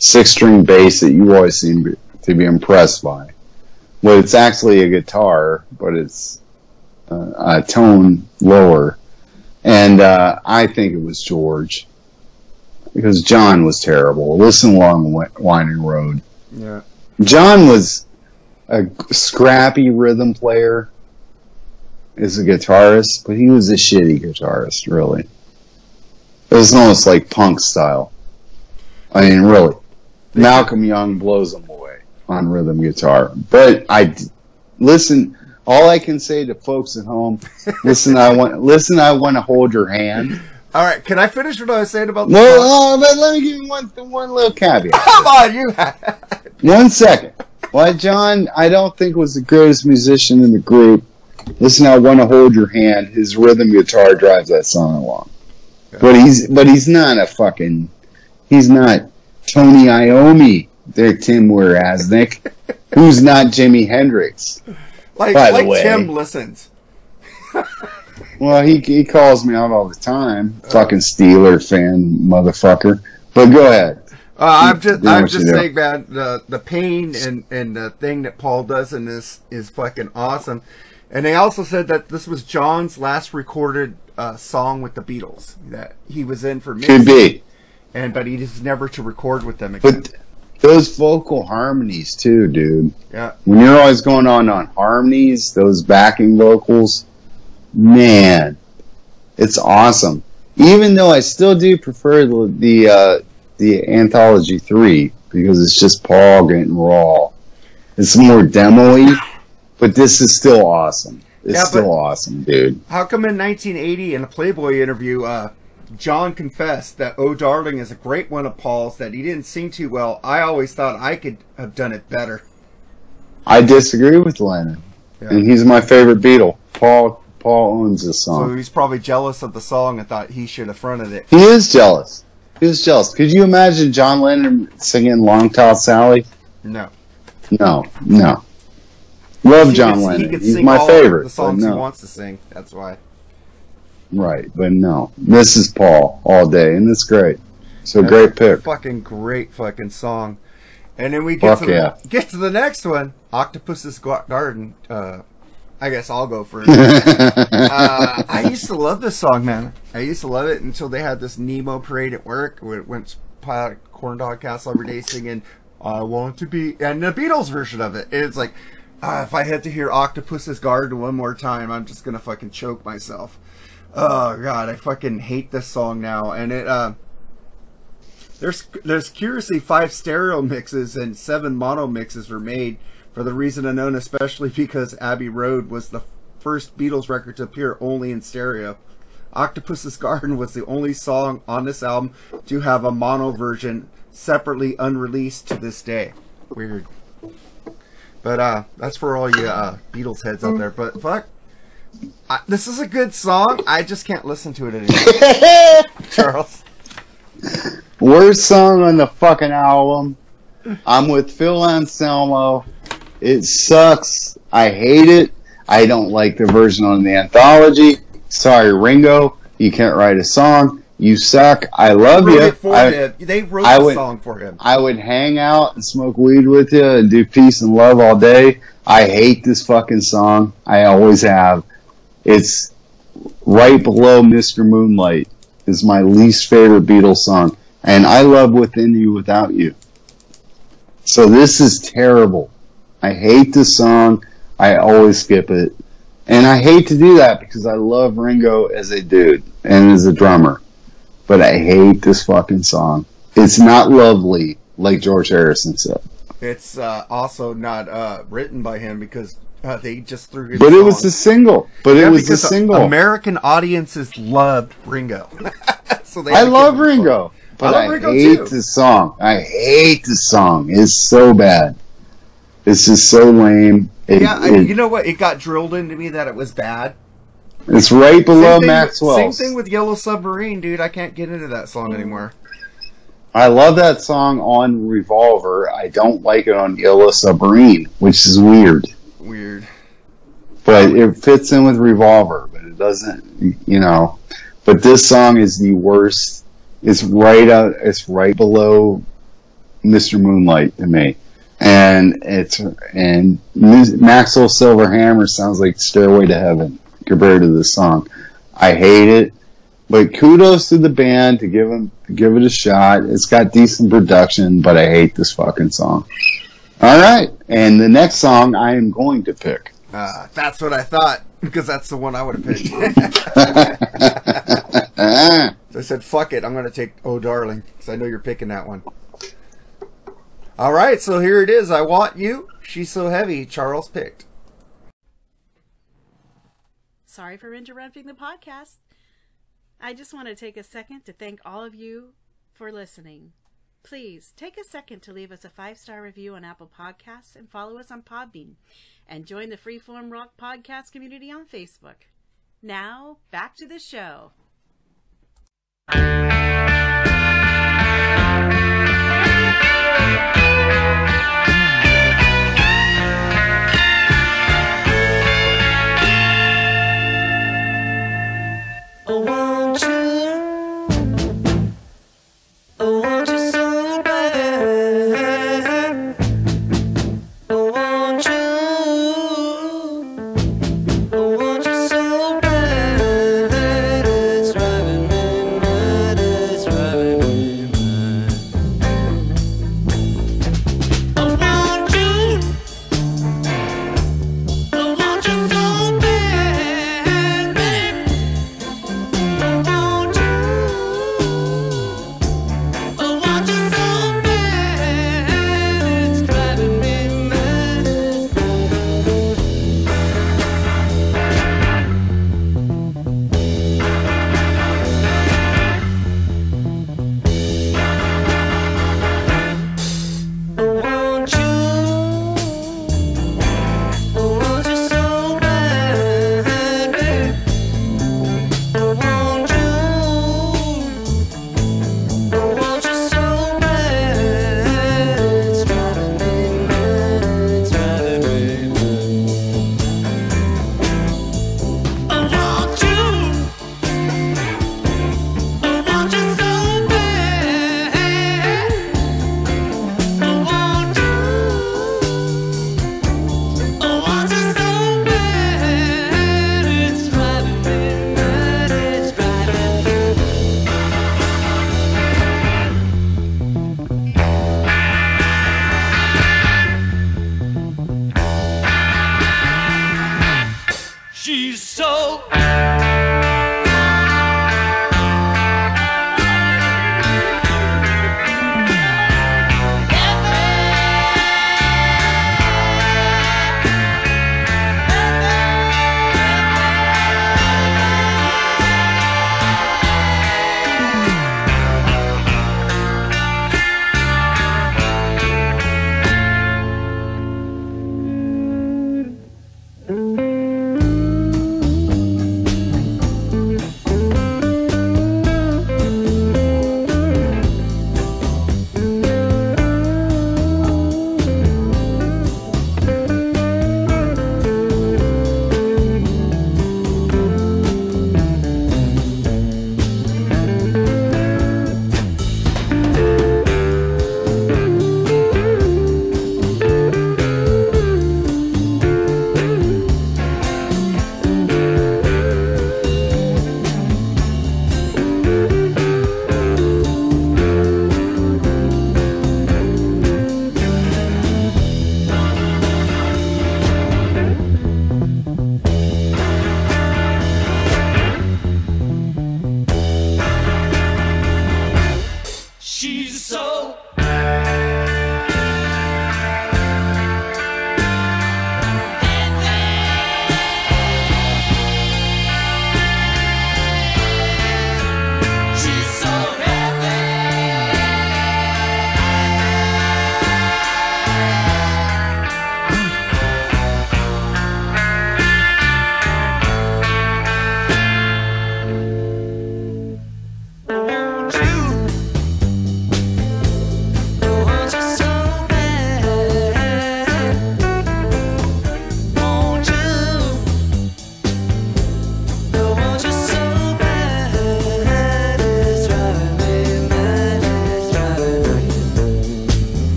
a six-string bass that you always seem to- be impressed by. Well, it's actually a guitar, but it's uh, a tone lower. And uh, I think it was George because John was terrible. Listen along Wi- Winding Road. Yeah. John was a scrappy rhythm player as a guitarist, but he was a shitty guitarist, really. It was almost like punk style. I mean, really. Malcolm Young blows them away on rhythm guitar. But I listen. All I can say to folks at home, listen. I want listen. I want to hold your hand. All right, can I finish what I was saying about the Well, song? uh, but let me give you one one little caveat. Come on, you. One second. Why John, I don't think was the greatest musician in the group. Listen, I want to hold your hand. His rhythm guitar drives that song along. But he's but he's not a fucking he's not Tony Iommi. There, Tim Weraznik, who's not Jimi Hendrix. Like, By the like way. Tim listens. Well, he he calls me out all the time. Fucking Steeler fan, motherfucker. But go ahead. Uh, I'm just, I'm just do. saying, man. The the pain and and the thing that Paul does in this is fucking awesome. And they also said that this was John's last recorded uh, song with the Beatles that he was in for Could be. And but he is never to record with them again. But those vocal harmonies too, dude. yeah, when you're always going on on harmonies, those backing vocals, man, it's awesome. Even though I still do prefer the the, uh, the anthology three because it's just Paul getting raw. It's more demo-y, but this is still awesome. It's Yeah, still awesome, dude. how come in 1980 in a Playboy interview, uh, John confessed that "Oh Darling" is a great one of Paul's that he didn't sing too well. I always thought I could have done it better. I disagree with Lennon, Yeah. and he's my favorite Beatle. Paul Paul owns this song. So he's probably jealous of the song and thought he should have fronted it. He is jealous. He is jealous. Could you imagine John Lennon singing "Long Tall Sally"? No. No, no. Love He John he Lennon. could He's sing my all favorite. The songs he wants to sing. That's why. Right, but no. This is Paul all day, and it's great. So That's great pick. Fucking great fucking song. And then we get Fuck to yeah. the, get to the next one, Octopus's Garden. Uh, I guess I'll go first. uh, I used to love this song, man. I used to love it until they had this Nemo parade at work where it went pilot corn dog castle every day singing "I Want to Be" and the Beatles version of it. And it's like, ah, if I had to hear Octopus's Garden one more time, I'm just gonna fucking choke myself. Oh god, I fucking hate this song now. And it uh there's there's curiously five stereo mixes and seven mono mixes were made for the reason unknown, especially because Abbey Road was the first Beatles record to appear only in stereo. Octopus's Garden was the only song on this album to have a mono version separately unreleased to this day. Weird. But uh that's for all you uh Beatles heads out there. But fuck I, this is a good song. I just can't listen to it anymore. Charles. Worst song on the fucking album. I'm with Phil Anselmo. It sucks. I hate it. I don't like the version on the anthology. Sorry, Ringo, you can't write a song. You suck. I love Wrote you. I, him. They wrote I the would- song for him. I would hang out and smoke weed with you and do peace and love all day. I hate this fucking song. I always have. It's right below Mr. Moonlight is my least favorite Beatles song. And I love Within You Without You. So this is terrible. I hate this song. I always skip it. And I hate to do that because I love Ringo as a dude and as a drummer. But I hate this fucking song. It's not lovely, like George Harrison said. It's uh, also not uh, written by him because uh, they just threw But it was a single. But Yeah, it was a single. American audiences loved Ringo. so they I love give him a song. Ringo. But I I, Ringo hate too. this song. I hate this song. It's so bad. It's just so lame. It- Yeah, I, it- you know what? It got drilled into me that it was bad. it's right below Maxwell. Same thing with Yellow Submarine, dude. I can't get into that song anymore. I love that song on Revolver. I don't like it on Yellow Submarine, which is weird. Weird. But it fits in with Revolver, but it doesn't, you know. But this song is the worst. It's right out. It's right below Mr. Moonlight to me, and it's and Maxwell Silver Hammer sounds like Stairway to Heaven compared to this song. I hate it, but kudos to the band to give them give it a shot. It's got decent production, but I hate this fucking song. All right, and the next song I am going to pick. Uh, that's what I thought because that's the one I would have picked. so I said, "Fuck it, I'm going to take Oh Darling" because I know you're picking that one. All right, so here it is. I want you. She's so heavy. Charles picked. Sorry for interrupting the podcast. I just want to take a second to thank all of you for listening. Please take a second to leave us a five star review on Apple Podcasts and follow us on Podbean and join the Freeform Rock Podcast community on Facebook. Now, back to the show.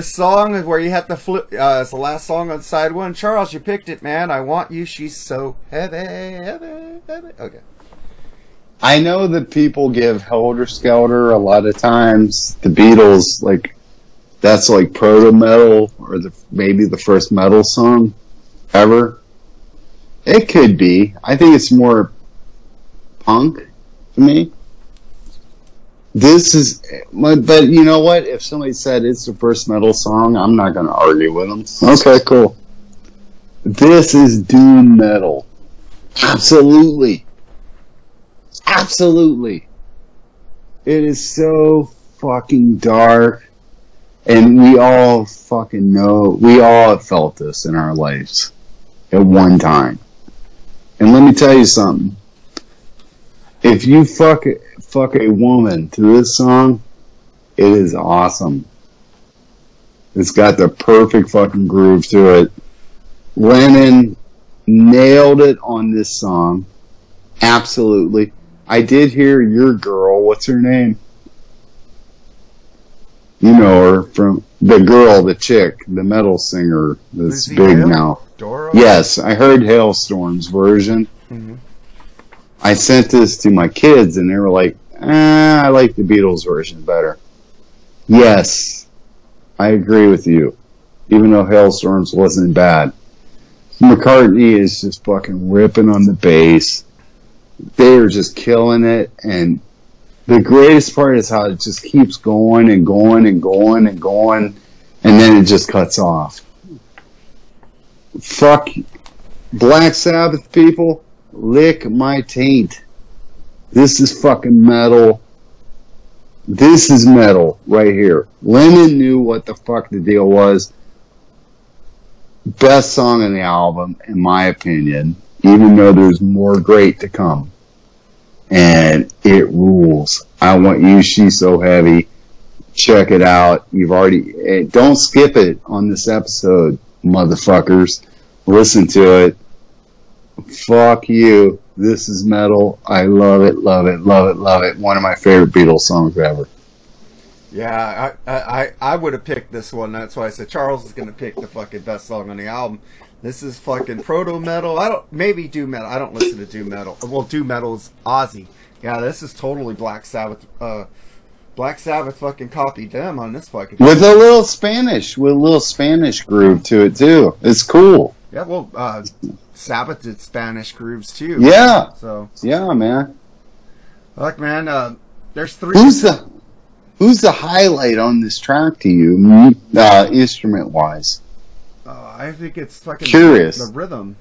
This song is where you have to flip. Uh, it's the last song on side one. Charles, you picked it, man. I want you. She's so heavy, heavy, heavy. Okay. I know that people give Helter Skelter a lot of times. The Beatles, like, that's like proto metal or the, maybe the first metal song ever. It could be. I think it's more punk to me. This is, but you know what? If somebody said it's the first metal song, I'm not going to argue with them. Okay, cool. This is doom metal. Absolutely. Absolutely. It is so fucking dark. And we all fucking know, we all have felt this in our lives at one time. And let me tell you something. If you fuck, fuck a woman to this song, it is awesome. It's got the perfect fucking groove to it. Lennon nailed it on this song. Absolutely. I did hear your girl. What's her name? You know her from the girl, the chick, the metal singer that's big Hale? now. Doro? Yes, I heard Halestorm's version. Mhm. I sent this to my kids and they were like, eh, I like the Beatles version better. Yes, I agree with you. Even though Halestorms wasn't bad. McCartney is just fucking ripping on the bass. They are just killing it and the greatest part is how it just keeps going and going and going and going and then it just cuts off. Fuck Black Sabbath people, lick my taint. This is fucking metal. This is metal right here. Lennon knew what the fuck the deal was. Best song on the album, in my opinion, even though there's more great to come. And it rules. I want you, she's so heavy. Check it out. You've already, eh, don't skip it on this episode, motherfuckers. Listen to it. Fuck you. This is metal. I love it, love it, love it, love it. One of my favorite Beatles songs ever. Yeah, I, I, I- would have picked this one. That's why I said Charles is gonna pick the fucking best song on the album. This is fucking proto metal. I don't maybe doom metal. I don't listen to doom metal. Well, doom metal is Ozzy. Yeah, this is totally Black Sabbath. Uh, Black Sabbath fucking copied them on this fucking. With a little Spanish, with a little Spanish groove to it too. It's cool. Yeah, well, uh, Sabbath did Spanish grooves too. Yeah. So, Yeah, man. look, man, uh, there's three. Who's the Who's the highlight on this track to you, uh, instrument wise? Uh, I think it's fucking Curious. The rhythm.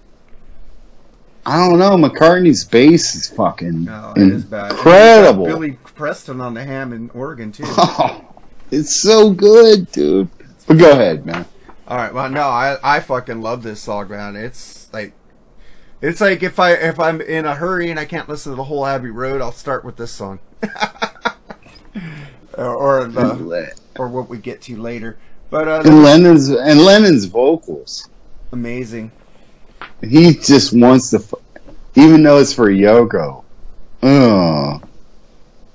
I don't know. McCartney's bass is fucking No, it is incredible. got Billy Preston on the Hammond organ too. Oh, it's so good, dude. But go ahead, man. All right, well, no, I I fucking love this song, man. It's it's like if I if I'm in a hurry and I can't listen to the whole Abbey Road, I'll start with this song, or or, the, or what we get to later. But uh, And Lennon's and Lennon's vocals. amazing. He just wants to, even though it's for Yoko. Oh,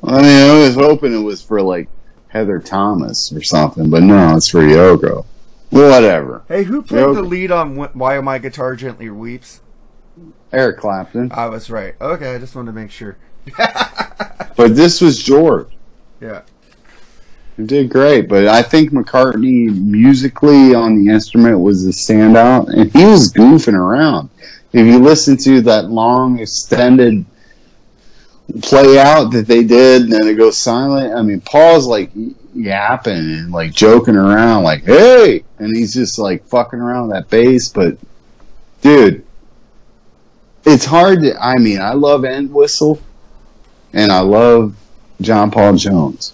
I mean, I was hoping it was for like Heather Thomas or something, but no, it's for Yoko. Whatever. Hey, who played Yoko. the lead on "While My Guitar Gently Weeps"? Eric Clapton. I was right. Okay, I just wanted to make sure. But this was George. Yeah. He did great, but I think McCartney musically on the instrument was a standout, and he was goofing around. If you listen to that long extended play out that they did, and then it goes silent. I mean, Paul's like yapping and like joking around, like "Hey," and he's just like fucking around with that bass. But dude, it's hard to. I mean, I love Entwistle, and I love John Paul Jones.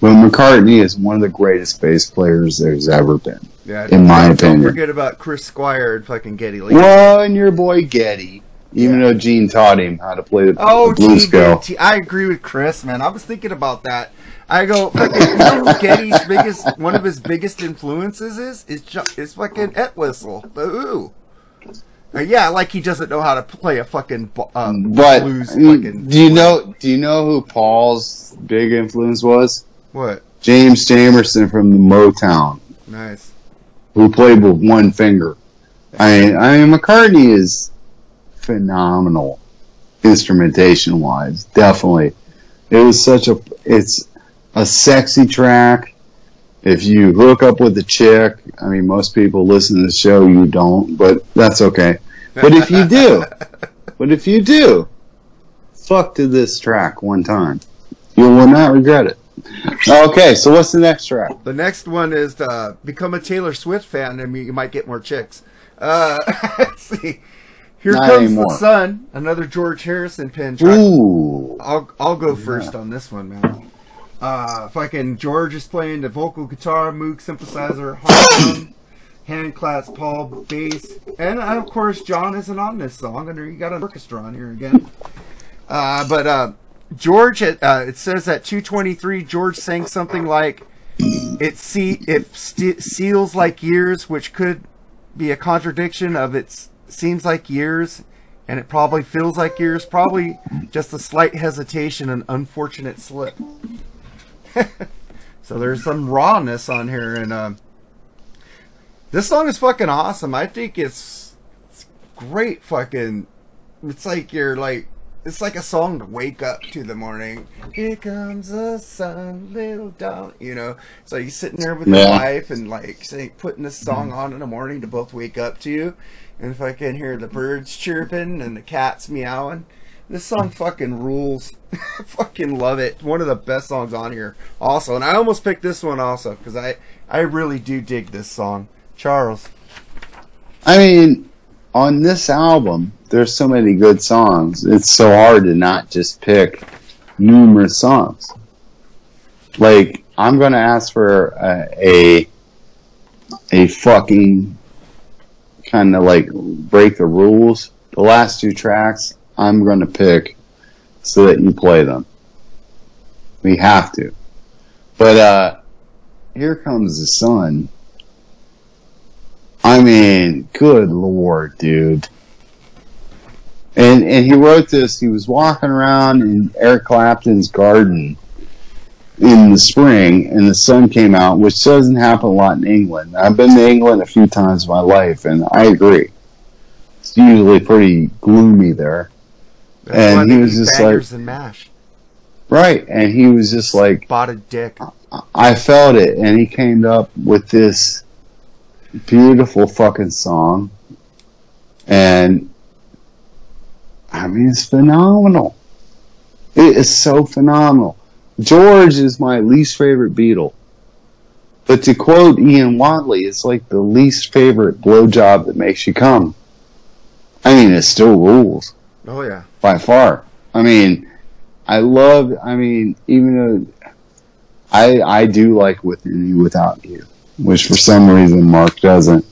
But McCartney is one of the greatest bass players there's ever been, Yeah. in my don't, opinion. Don't forget about Chris Squire and fucking Geddy Lee. Well, and your boy Geddy, even though Gene taught him how to play the, Oh, the blues scale. I agree with Chris, man. I was thinking about that. I go, fucking, you know who Geddy's biggest, one of his biggest influences is? Is, fucking Entwistle, the Who. Yeah, like he doesn't know how to play a fucking um, But blues fucking. do you know? Do you know who Paul's big influence was? What? James Jamerson from the Motown, Nice. who played with one finger. I mean, I mean McCartney is phenomenal, instrumentation wise. Definitely, it was such a. It's a sexy track. If you hook up with a chick, I mean, most people listen to the show. You don't, but that's okay. But if you do, but if you do, fuck to this track one time. You will not regret it. Okay, so what's the next track? The next one is uh, become a Taylor Swift fan, and you might get more chicks. Uh, let's see. Here Not comes anymore. the sun. Another George Harrison pin track. Ooh. I'll I'll go first on this one, man. Uh, fucking George is playing the vocal guitar, Moog synthesizer, hum, hand clasp, Paul bass, and uh, of course John isn't on this song. And you got an orchestra on here again. Uh, but uh, George, uh, it says at 2:23, George sang something like, "It see it st- seals like years," which could be a contradiction of it seems like years and it probably feels like years probably just a slight hesitation an unfortunate slip so there's some rawness on here and um this song is fucking awesome i think it's, it's great fucking it's like you're like it's like a song to wake up to the morning. Here comes the sun, little dawn. You know, so you sitting there with your Yeah. wife and like saying, putting this song mm-hmm. on in the morning to both wake up to you. And if I can hear the birds chirping and the cats meowing, this song fucking rules. I fucking love it. One of the best songs on here, also. And I almost picked this one also because I I really do dig this song. Charles. I mean, on this album, there's so many good songs. It's so hard to not just pick numerous songs. Like, I'm gonna ask for a a, fucking kind of like break the rules. The last two tracks, I'm gonna pick so that you play them. We have to. But uh, here comes the sun. I mean, good lord, dude. And and he wrote this. He was walking around in Eric Clapton's garden in the spring, and the sun came out, which doesn't happen a lot in England. I've been to England a few times in my life, and I agree. It's usually pretty gloomy there. That's And he was just like- and mash. Right, and he was just like, Spotted dick. I felt it, and he came up with this beautiful fucking song, and I mean, it's phenomenal. It is so phenomenal. George is my least favorite Beatle, but to quote Ian Watley, it's like the least favorite blowjob that makes you come. I mean, it still rules Oh yeah. by far. I mean, I love. I mean, even though I I do like within you without you, which for some reason Mark doesn't.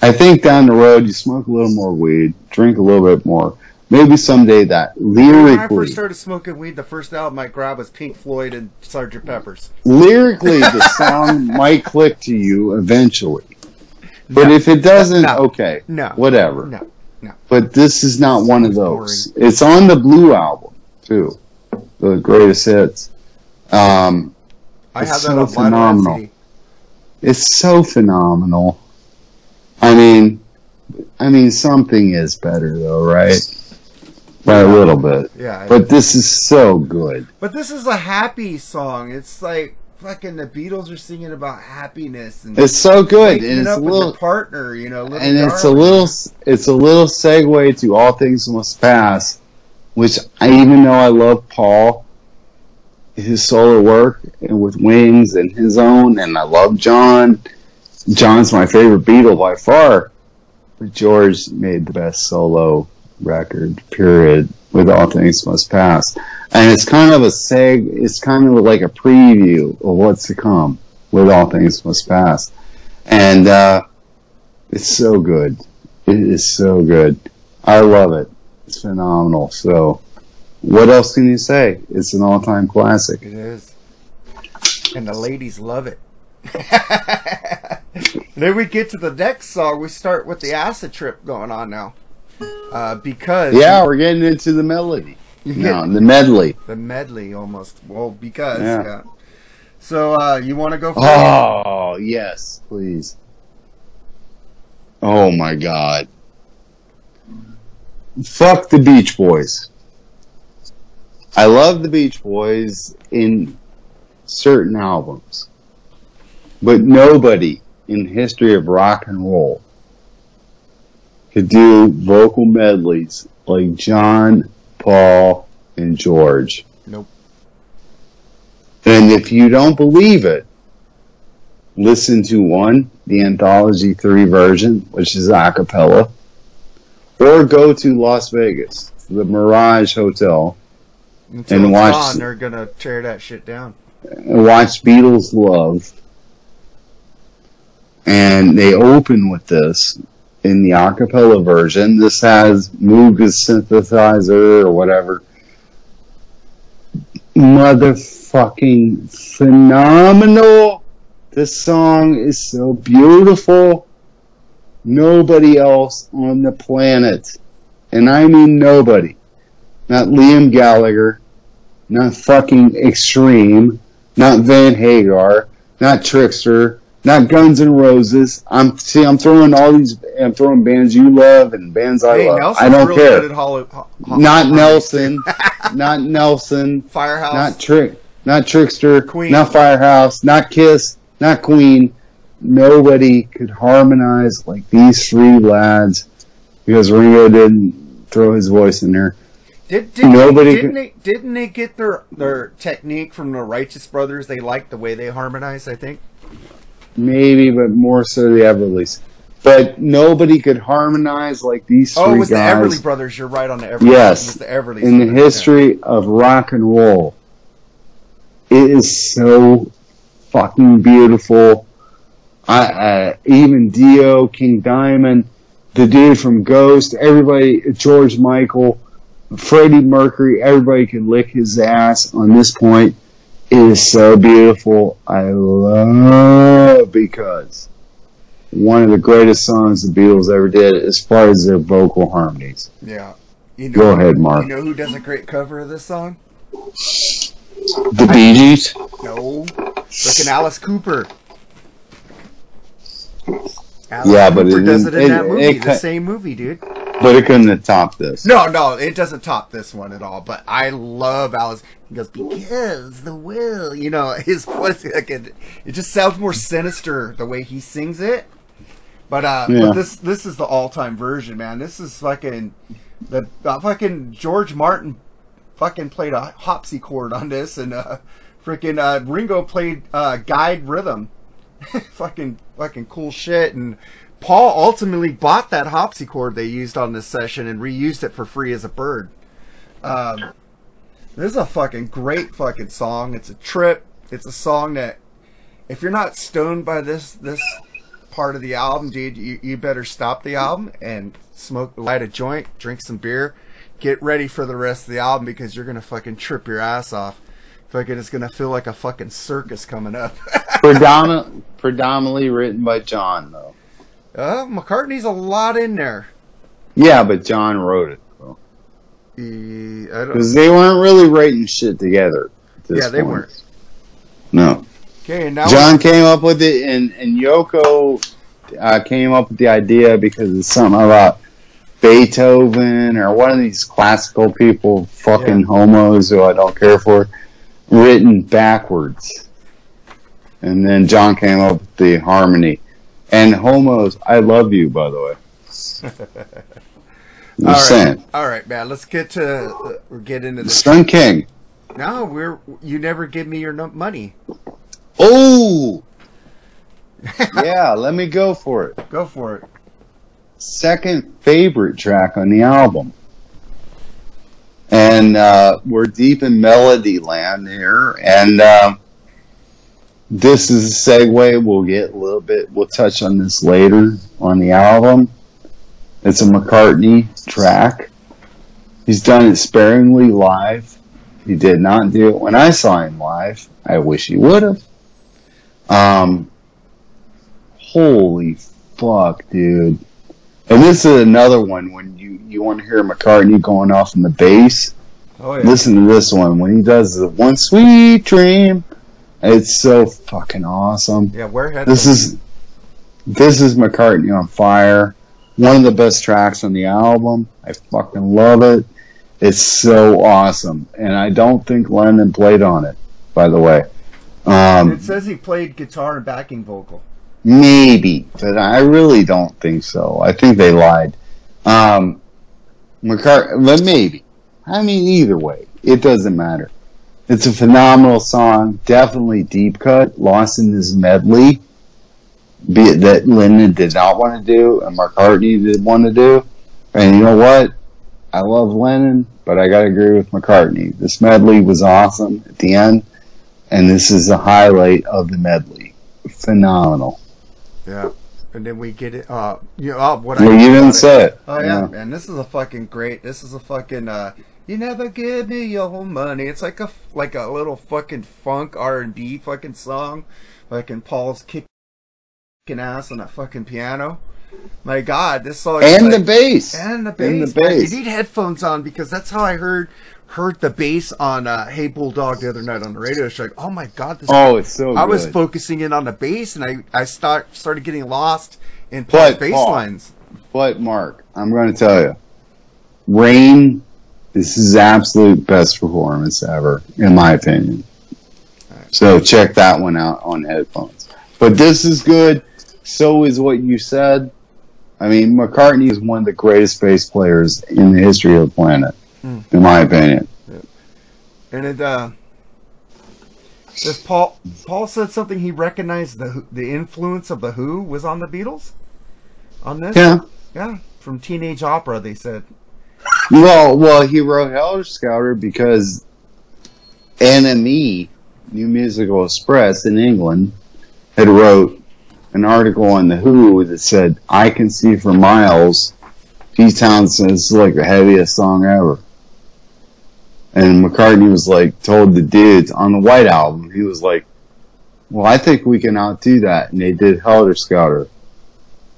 I think down the road you smoke a little more weed, drink a little bit more. Maybe someday that lyrically. When I first started smoking weed, the first album I grabbed was Pink Floyd and Sgt. Pepper's. lyrically the song might click to you eventually. But if it doesn't, No. okay, No. whatever. No, no. But this is not one of those. It's on the Blue album too, the greatest hits. Um, I have that so on vinyl phenomenal. It's so phenomenal. I mean, I mean something is better though, right? By a little bit. Yeah. But this is so good. But this is a happy song. It's like fucking the Beatles are singing about happiness and It's so good, and it's a little partner. You know, and it's a little it's a little segue to all things must pass which i even though i love paul his solo work and with wings and his own and i love john john's my favorite beatle by far but george made the best solo record period with all things must pass and it's kind of a seg it's kind of like a preview of what's to come with all things must pass and uh it's so good. It is so good. I love it. It's phenomenal. So, what else can you say? It's an all-time classic. It is. And the ladies love it. then we get to the next song. We start with the acid trip going on now. Uh, because Yeah, we're getting into the melody. No, the medley. the medley almost. Well, because Yeah. yeah. So uh, you want to go? For Oh, yes, please. Oh my god. Fuck the Beach Boys. I love the Beach Boys in certain albums. But nobody in the history of rock and roll could do vocal medleys like John, Paul, and George. Nope. And if you don't believe it, listen to one, the Anthology 3 version, which is a cappella, or go to Las Vegas, the Mirage Hotel, Until and watch- gone, they're gonna tear that shit down. watch Beatles Love. And they open with this in the acapella version. This has Moog's synthesizer or whatever. Motherfucking phenomenal. This song is so beautiful. Nobody else on the planet, and I mean nobody, not Liam Gallagher, not fucking Extreme, not Van Hagar, not Trixter, not Guns N' Roses. I'm see, I'm throwing all these, I'm throwing bands you love and bands I hey, love. Nelson's I don't real care. Hollow, ho- ho- not harmonies, Nelson, not Nelson, Firehouse. not Trick, not Trixter, Queen. not Firehouse, not Kiss, not Queen. Nobody could harmonize like these three lads because Ringo didn't throw his voice in there. Did, did Nobody didn't they didn't they get their their technique from the Righteous Brothers? They liked the way they harmonized. I think. Maybe, but more so the Everlys. But nobody could harmonize like these three Oh, it was guys. the Everly Brothers. You're right on the Everly. Yes, the Everly. in the history of rock and roll, it is so fucking beautiful. I, uh, even Dio, King Diamond, the dude from Ghost, everybody, George Michael, Freddie Mercury, everybody can lick his ass on this point. It is so beautiful. I love because one of the greatest songs the Beatles ever did as far as their vocal harmonies. Yeah. You Go ahead, Mark. You know who does a great cover of this song? The Bee Gees? No, frickin' Alice Cooper. Alice Yeah, but Cooper it does it in that movie, it the same movie, dude. But it couldn't have topped this. No, no, it doesn't top this one at all. But I love Alice. He goes because the will, you know, his voice. Like it, it just sounds more sinister the way he sings it. But uh, Yeah. but this this is the all time version, man. This is fucking the uh, fucking George Martin fucking played a harpsichord on this, and uh, freaking uh, Ringo played uh, guide rhythm. fucking fucking cool shit and Paul ultimately bought that harpsichord they used on this session and reused it for free as a bird. Um, this is a fucking great fucking song. It's a trip. It's a song that if you're not stoned by this this part of the album, dude, you, you better stop the album and smoke light a joint, drink some beer, get ready for the rest of the album because you're gonna fucking trip your ass off. Fucking it's gonna feel like a fucking circus coming up. Predomin- predominantly written by John, though. Uh, McCartney's a lot in there. Yeah, but John wrote it. Because they weren't really writing shit together. Yeah, they point. weren't. No. Okay, and now John came up with it, and, and Yoko uh, came up with the idea because it's something about Beethoven or one of these classical people, fucking Yeah. homos who I don't care for, written backwards. And then John came up with the harmony. And homos, I love you, by the way. I'm all right, saying. all right, man. Let's get to uh, we're get into the Sun King. No, we're you never give me your no- money. Oh! yeah, let me go for it. Go for it. second favorite track on the album. And uh, we're deep in melody land here. And uh, this is a segue. We'll get a little bit, we'll touch on this later on the album. It's a McCartney track. He's done it sparingly live. He did not do it when I saw him live. I wish he would have. Um, holy fuck, dude. And this is another one when you, you want to hear McCartney going off in the bass. Oh yeah. Listen to this one when he does the one sweet dream It's so fucking awesome. Yeah, wear This is this is McCartney on fire. One of the best tracks on the album. I fucking love it. It's so awesome, and I don't think Lennon played on it. By the way, um, It says he played guitar and backing vocal. maybe, but I really don't think so. I think they lied. Um, McCartney, but maybe. I mean, either way, it doesn't matter. It's a phenomenal song. Definitely deep cut. Lost in this medley. Be it that Lennon did not want to do and McCartney did want to do. And you know what? I love Lennon, but I gotta agree with McCartney. This medley was awesome at the end, and this is the highlight of the medley. Phenomenal. Yeah. And then we get it. Uh, you know, uh, what Well, I you didn't about say it. Oh yeah, Yeah. man, this is a fucking great. This is a fucking. uh You never give me your money. It's like a like a little fucking funk R and B fucking song. Fucking Paul's kicking ass on that fucking piano. My God, this song. is And like- the bass. And the And bass. the man. bass. You need headphones on because that's how I heard heard the bass on uh, Hey Bulldog the other night on the radio. It's like, oh my God, this. Oh, it's so I was focusing in on the bass, and I I start started getting lost in Paul's But, bass Paul, lines. But Mark, I'm going to tell you, Rain. This is absolute best performance ever, in my opinion. So check that one out on headphones. But this is good. So is what you said. I mean, McCartney is one of the greatest bass players in the history of the planet, Hmm. in my opinion. And it uh says Paul Paul said something he recognized the the influence of the Who was on the Beatles on this. Yeah. Yeah, from Teenage Opera they said. Well, well, he wrote Helter Skelter because NME, New Musical Express in England, had wrote an article on the Who that said, "I can see for miles." Pete Townshend is like the heaviest song ever. And McCartney was like, told the dudes on the White Album, he was like, "Well, I think we can outdo that." And they did Helter Skelter.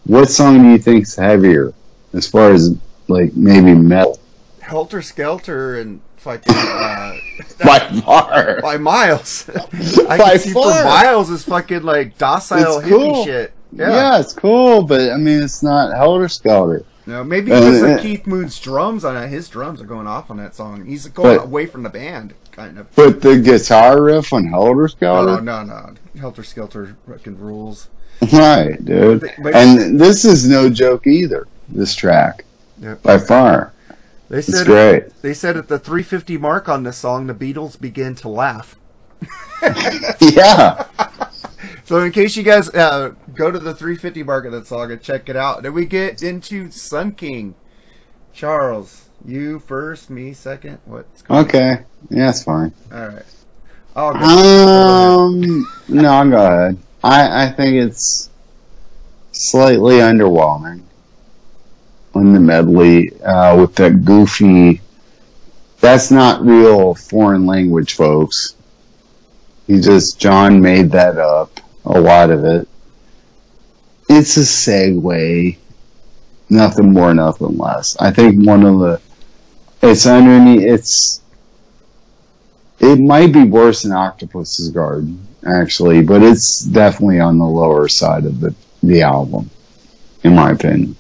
What song do you think's heavier, as far as like maybe metal? Helter Skelter and fucking uh, By far. by miles. I By can see far. for miles is fucking like docile It's hippie cool. shit. Yeah. Yeah. it's cool, but I mean, it's not Helter Skelter. No, maybe Uh, because uh, of Keith Moon's drums on it. His drums are going off on that song. He's going But- away from the band, kind of. But the guitar riff on Helter Oh Skelter, no, no, no. Helter Skelter fucking rules. right, dude. But- but- And this is no joke either. This track, Yep. by far, They it's said great. They said at the 350 mark on this song, the Beatles begin to laugh. yeah, So in case you guys uh, go to the 350 mark of that song and check it out, then we get into Sun King. Charles, you first, me second. What's going okay, yeah, it's fine. on? All right. Um, no, go ahead. I I think it's slightly underwhelming on the medley uh, with that goofy. That's not real foreign language, folks. He just John made that up. A lot of it. It's a segue. Nothing more, nothing less. I think one of the. It's underneath. It's it might be worse than Octopus's Garden, actually, but it's definitely on the lower side of the, the album, in my opinion.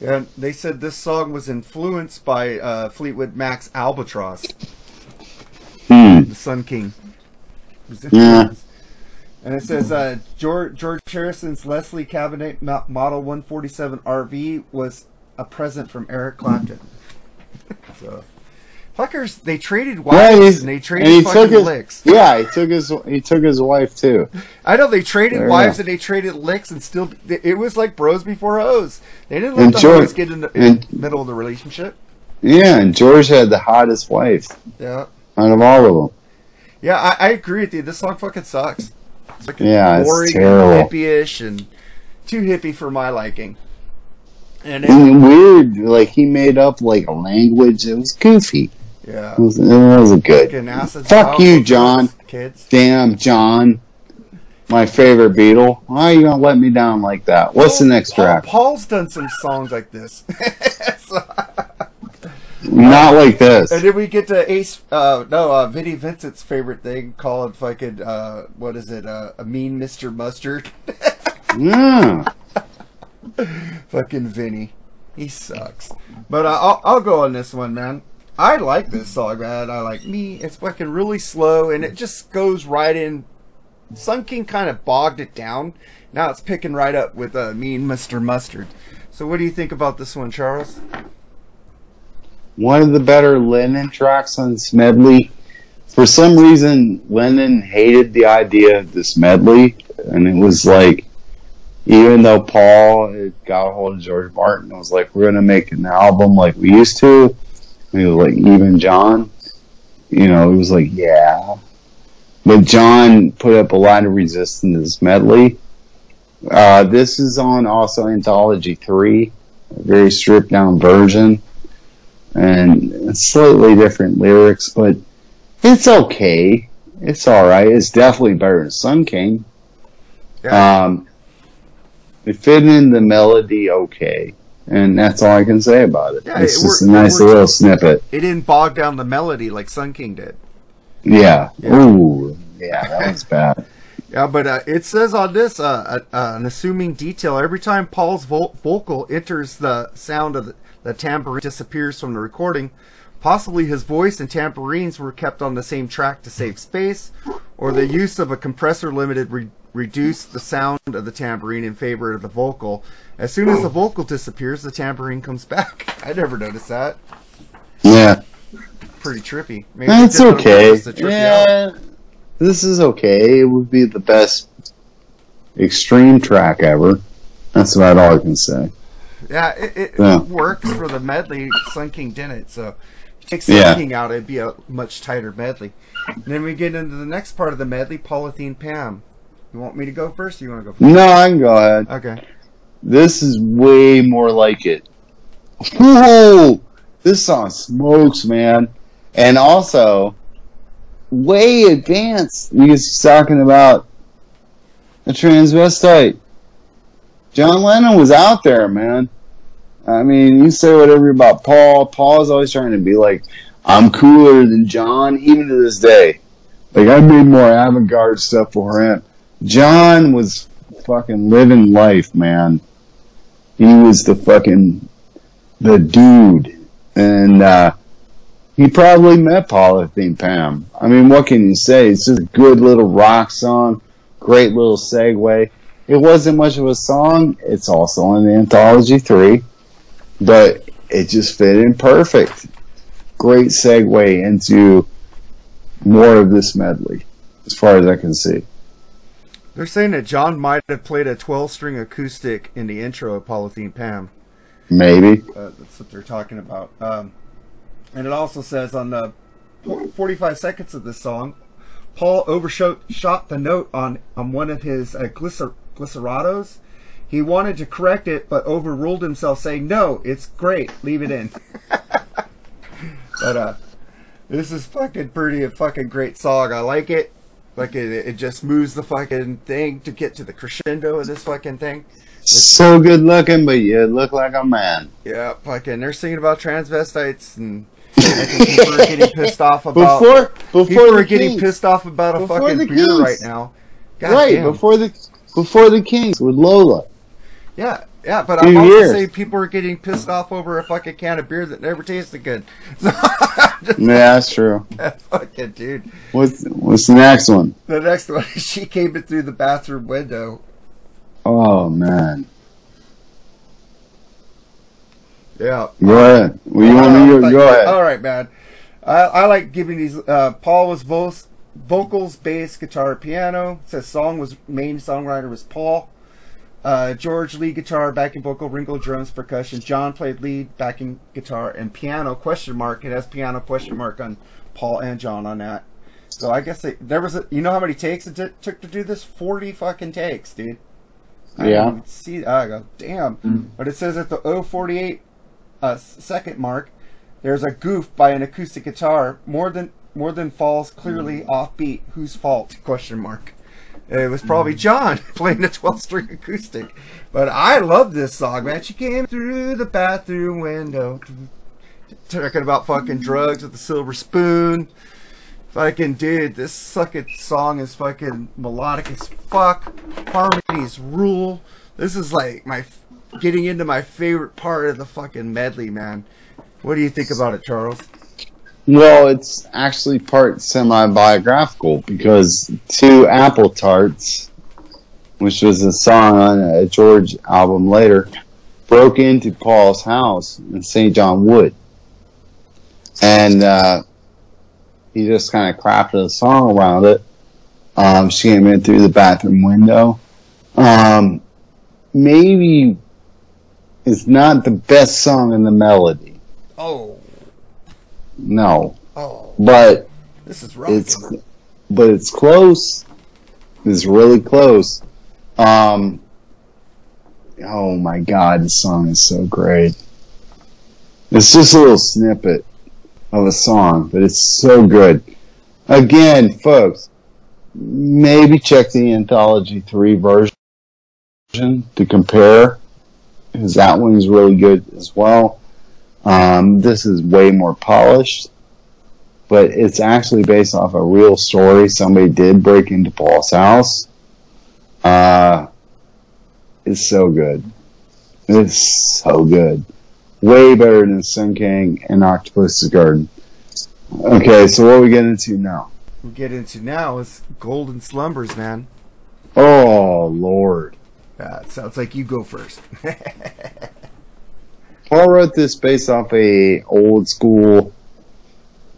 Yeah, they said this song was influenced by uh, Fleetwood Mac's Albatross, Hmm. the Sun King. Yeah. And it says uh, George, George Harrison's Leslie Cabinet Model 147 RV was a present from Eric Clapton. so, fuckers, they traded wives he's- and they and traded he fucking his, licks. Yeah, he took his he took his wife too. I know they traded Fair wives enough. and they traded licks and still it was like bros before hoes. They didn't let And the George- hoes get in the, in and- the middle of the relationship. Yeah, and George had the hottest wife Yeah. out of all of them. Yeah, I, I agree with you. This song fucking sucks. It's fucking Yeah, it's boring terrible. and hippie-ish and too hippie for my liking. And it, And weird, like he made up like a language. It was goofy. Yeah, It, was, it wasn't good. Fuck you, John. Kids. Damn, John. My favorite Beatle. Why are you gonna let me down like that? What's the next Paul, track? Paul's done some songs like this. So- Not like this. And then we get to Ace, uh, no, uh, Vinny Vincent's favorite thing called fucking, uh, what is it, uh, a mean Mr. Mustard. Yeah. fucking Vinny. He sucks. But uh, I'll, I'll go on this one, man. I like this song, man. I like me. It's fucking really slow, and it just goes right in. Sun King kind of bogged it down. Now it's picking right up with uh, Mean Mr. Mustard. So what do you think about this one, Charles? One of the better Lennon tracks on this medley. For some reason, Lennon hated the idea of this medley, and it was like, even though Paul had got a hold of George Martin and was like, we're going to make an album like we used to, he was like, even John, you know, he was like, yeah. But John put up a lot of resistance this medley. Uh, this is on also Anthology 3, a very stripped down version, and slightly different lyrics, but it's okay. It's alright. It's definitely better than Sun King. Um, it fit in the melody okay, and that's all I can say about it. Yeah, it's it just a nice little snippet. It didn't bog down the melody like Sun King did. Yeah. Ooh. Yeah, that was bad. Yeah, but uh, it says on this uh, uh, uh, an assuming detail every time Paul's vo- vocal enters the sound of the, the tambourine disappears from the recording. Possibly his voice and tambourines were kept on the same track to save space, or the use of a compressor limited re- reduced the sound of the tambourine in favor of the vocal. As soon as the vocal disappears, the tambourine comes back. I never noticed that. Yeah. Pretty trippy. Maybe That's they did it on okay. to out. Yeah. This is okay. It would be the best extreme track ever. That's about all I can say. Yeah, it, it Yeah. works for the medley. Sun King didn't, so take Sun Yeah. King out, it'd be a much tighter medley. And then we get into the next part of the medley, Polythene Pam. You want me to go first? Or you want to go first? No, I can go ahead. Okay. This is way more like it. Whoa! This song smokes, man. And also, way advanced. He's talking about a transvestite. John Lennon was out there, man. I mean, you say whatever about Paul. Paul's always trying to be like, I'm cooler than John, even to this day. Like, I made more avant garde stuff for him. John was fucking living life, man. He was the fucking, the dude. And, uh, he probably met Polythene Pam. I mean, what can you say? It's just a good little rock song, great little segue. It wasn't much of a song. It's also in the Anthology 3, but it just fit in perfect. Great segue into more of this medley, as far as I can see. They're saying that John might have played a 12 string acoustic in the intro of Polythene Pam. Maybe. Uh, that's what they're talking about. Um, and it also says on the 45 seconds of this song, Paul overshot shot the note on, on one of his uh, glycer- glycerados. He wanted to correct it, but overruled himself, saying, "No, it's great. Leave it in." but uh, this is fucking pretty a fucking great song. I like it. Like it, it just moves the fucking thing to get to the crescendo of this fucking thing. So good looking, but you look like a man. Yeah, fucking. They're singing about transvestites and people are getting pissed off about. Before- before people are getting Kinks. pissed off about a Before fucking beer right now. God right damn. before the before the Kinks with Lola. Yeah, yeah, but I'm also years. saying people are getting pissed off over a fucking can of beer that never tasted good. So, Yeah, that's true. fucking dude. What's what's the next one? The next one, she came in through the bathroom window. Oh man, Yeah. go ahead. Well, you want me to Like, go ahead? All right, man. I, I like giving these. Uh, Paul was vo- vocals, bass, guitar, piano. It says song was main songwriter was Paul. Uh, George lead guitar, backing vocal, Ringo drums, percussion. John played lead, backing guitar, and piano. Question mark. It has piano question mark on Paul and John on that. So I guess they, there was a. You know how many takes it t- took to do this? Forty fucking takes, dude. I Yeah. see. I go damn. But it says at the 048 uh, second mark, there's a goof by an acoustic guitar. More than more than falls clearly off beat. Whose fault? Question mark. It was probably mm. John playing the 12 string acoustic. But I love this song, man. She came through the bathroom window. talking about fucking drugs with a silver spoon. Fucking dude, this fucking song is fucking melodic as fuck. Harmonies rule. This is like my getting into my favorite part of the fucking medley, man. What do you think about it, Charles? Well, it's actually part semi biographical because two apple tarts, which was a song on a George album later, broke into Paul's house in St. John Wood. And uh, he just kind of crafted a song around it. Um, she came in through the bathroom window. Um, maybe it's not the best song in the melody. Oh, No. oh, But this is rough. it's but it's close. It's really close. Um oh my god, this song is so great. It's just a little snippet of a song, but it's so good. Again, folks, maybe check the Anthology 3 version to compare, because that one's really good as well. Um, this is way more polished but it's actually based off a real story. Somebody did break into Paul's house. Uh, it's so good. It's so good. Way better than Sun King and Octopus's Garden. Okay, so what we get into now? we get into now is Golden Slumbers, man. Oh Lord! It sounds like you go first. Paul wrote this based off a old school,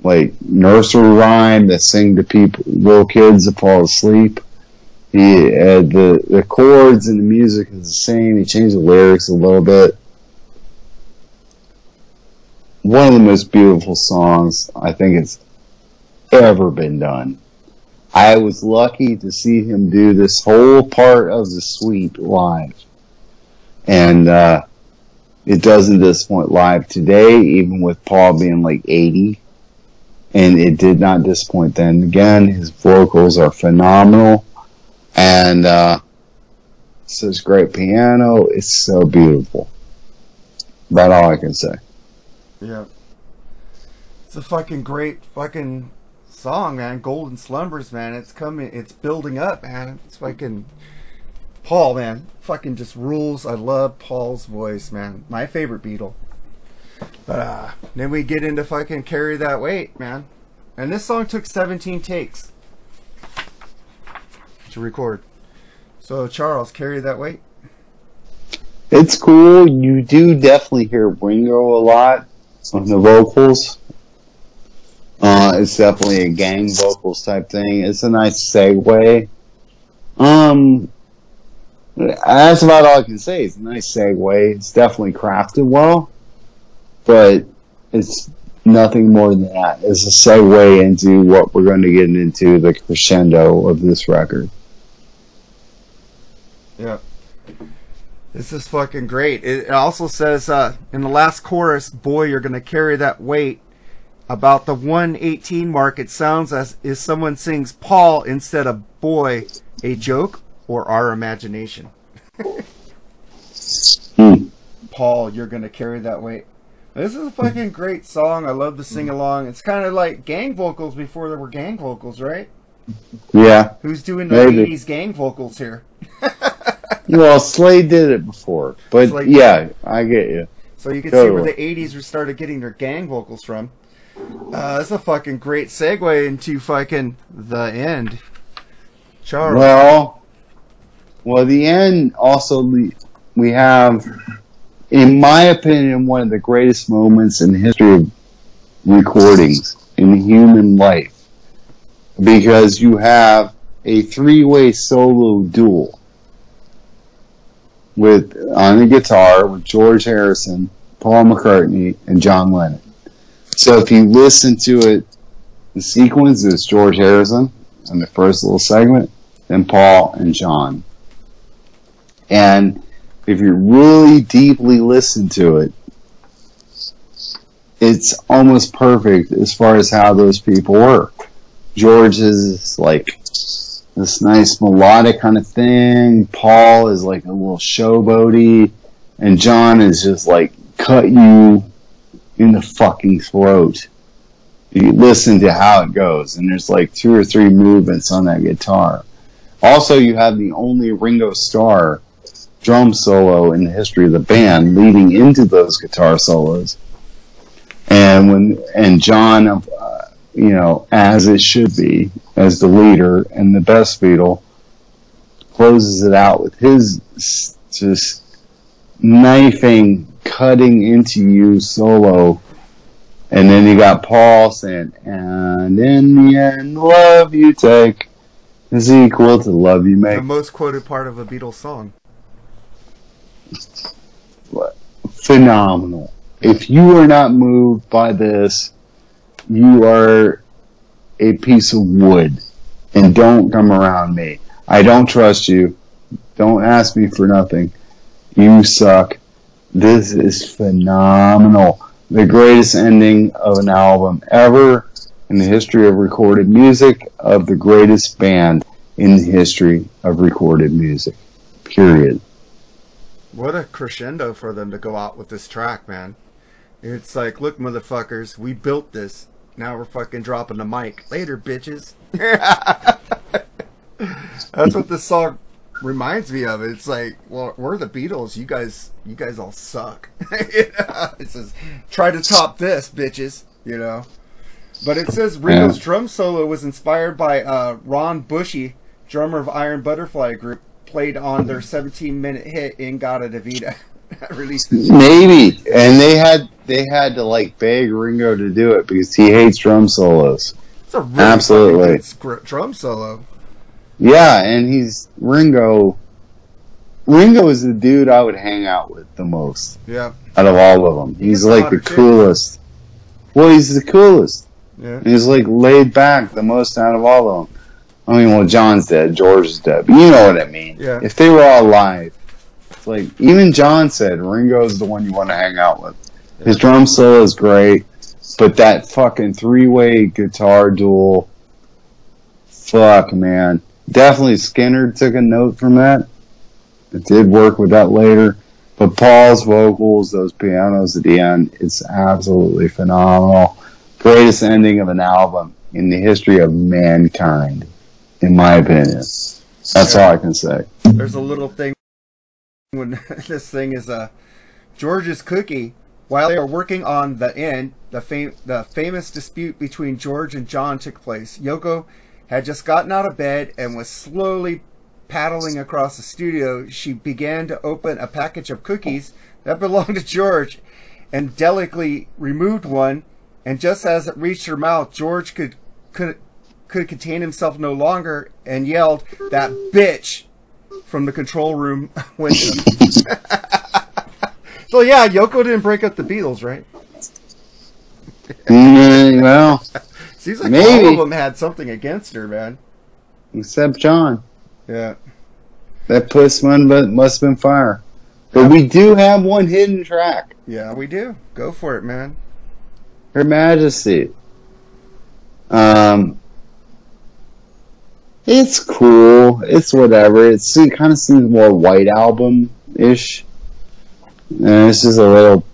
like nursery rhyme that sing to people, little kids that fall asleep. He had the the chords and the music is the same. He changed the lyrics a little bit. One of the most beautiful songs I think it's ever been done. I was lucky to see him do this whole part of the suite live, and. uh it doesn't disappoint live today, even with Paul being like 80. And it did not disappoint then. Again, his vocals are phenomenal. And, uh, such great piano. It's so beautiful. About all I can say. yeah. It's a fucking great fucking song, man. Golden Slumbers, man. It's coming, it's building up, man. It's fucking Paul, man. Fucking just rules. I love Paul's voice, man. My favorite Beatle. But uh then we get into fucking carry that weight, man. And this song took 17 takes to record. So Charles, carry that weight. It's cool. You do definitely hear Ringo a lot on the vocals. Uh, it's definitely a gang vocals type thing. It's a nice segue. Um, that's about all I can say. It's a nice segue. It's definitely crafted well, but it's nothing more than that. It's a segue into what we're going to get into the crescendo of this record. Yeah. This is fucking great. It also says uh, in the last chorus, "Boy, you're gonna carry that weight." About the 118 mark, it sounds as if someone sings "Paul" instead of "Boy," a joke or our imagination. Hmm. Paul, you're gonna carry that weight. This is a fucking great song. I love to sing along. It's kind of like gang vocals before there were gang vocals, right? Yeah. Who's doing the Maybe. 80s gang vocals here? Well, Slade did it before, but Slade- yeah, I get you. So you can see where the 80s were started getting their gang vocals from. Uh, that's a fucking great segue into fucking the end. Charles. Well, well, the end also we have, in my opinion, one of the greatest moments in the history of recordings in human life, because you have a three-way solo duel with on the guitar with George Harrison, Paul McCartney, and John Lennon. So if you listen to it, the sequence is George Harrison in the first little segment, then Paul and John. And if you really deeply listen to it, it's almost perfect as far as how those people work. George is like this nice melodic kind of thing. Paul is like a little showboaty, and John is just like cut you in the fucking throat. You listen to how it goes, and there's like two or three movements on that guitar. Also, you have the only Ringo Starr drum solo in the history of the band leading into those guitar solos. And when and John, uh, you know, as it should be, as the leader and the best Beatle, closes it out with his just knifing, cutting into you solo. And then you got Paul saying, and in the end, love you take is equal to love you make. The most quoted part of a Beatles song. Phenomenal. If you are not moved by this, you are a piece of wood. And don't come around me. I don't trust you. Don't ask me for nothing. You suck. This is phenomenal. The greatest ending of an album ever in the history of recorded music of the greatest band in the history of recorded music. Period. What a crescendo for them to go out with this track, man. It's like, look, motherfuckers, we built this. Now we're fucking dropping the mic. Later, bitches. That's what this song reminds me of. It's like, well, we're the Beatles. You guys, you guys all suck. You know? it says, try to top this, bitches. You know. But it says Ringo's Yeah. drum solo was inspired by uh, Ron Bushy, drummer of Iron Butterfly Group, played on their 17-minute hit "In-A-Gadda-Da-Vida," released. Maybe, and they had they had to like beg Ringo to do it because he hates drum solos. It's a really Absolutely. drum solo. Yeah, and he's Ringo. Ringo is the dude I would hang out with the most Yeah, out of all of them. He's a like the coolest. Well, he's the coolest. yeah. He's like laid back the most out of all of them. I mean, well, John's dead, George's dead, but you know what I mean. Yeah. If they were all alive, it's like even John said, Ringo's the one you want to hang out with. His drum solo is great, but that fucking three-way guitar duel, fuck, man. Definitely Skinner took a note from that. It did work with that later. But Paul's vocals, those pianos at the end, it's absolutely phenomenal. Greatest ending of an album in the history of mankind, in my opinion. That's all I can say. There's a little thing when this thing is uh, George's cookie. While they are working on the end, the fam- the famous dispute between George and John took place. Yoko had just gotten out of bed and was slowly paddling across the studio. She began to open a package of cookies that belonged to George, and delicately removed one. And just as it reached her mouth, George could could could contain himself no longer and yelled, "That bitch!" from the control room window. so yeah, Yoko didn't break up the Beatles, right? Mm, well, Seems like Maybe. all of them had something against her, man. except John. Yeah. That puss one but must have been fire. But we do have one hidden track. Yeah, we do. Go for it, man. Her Majesty. Um, it's cool. It's whatever. It's, it kind of seems more White Album ish. And it's just a little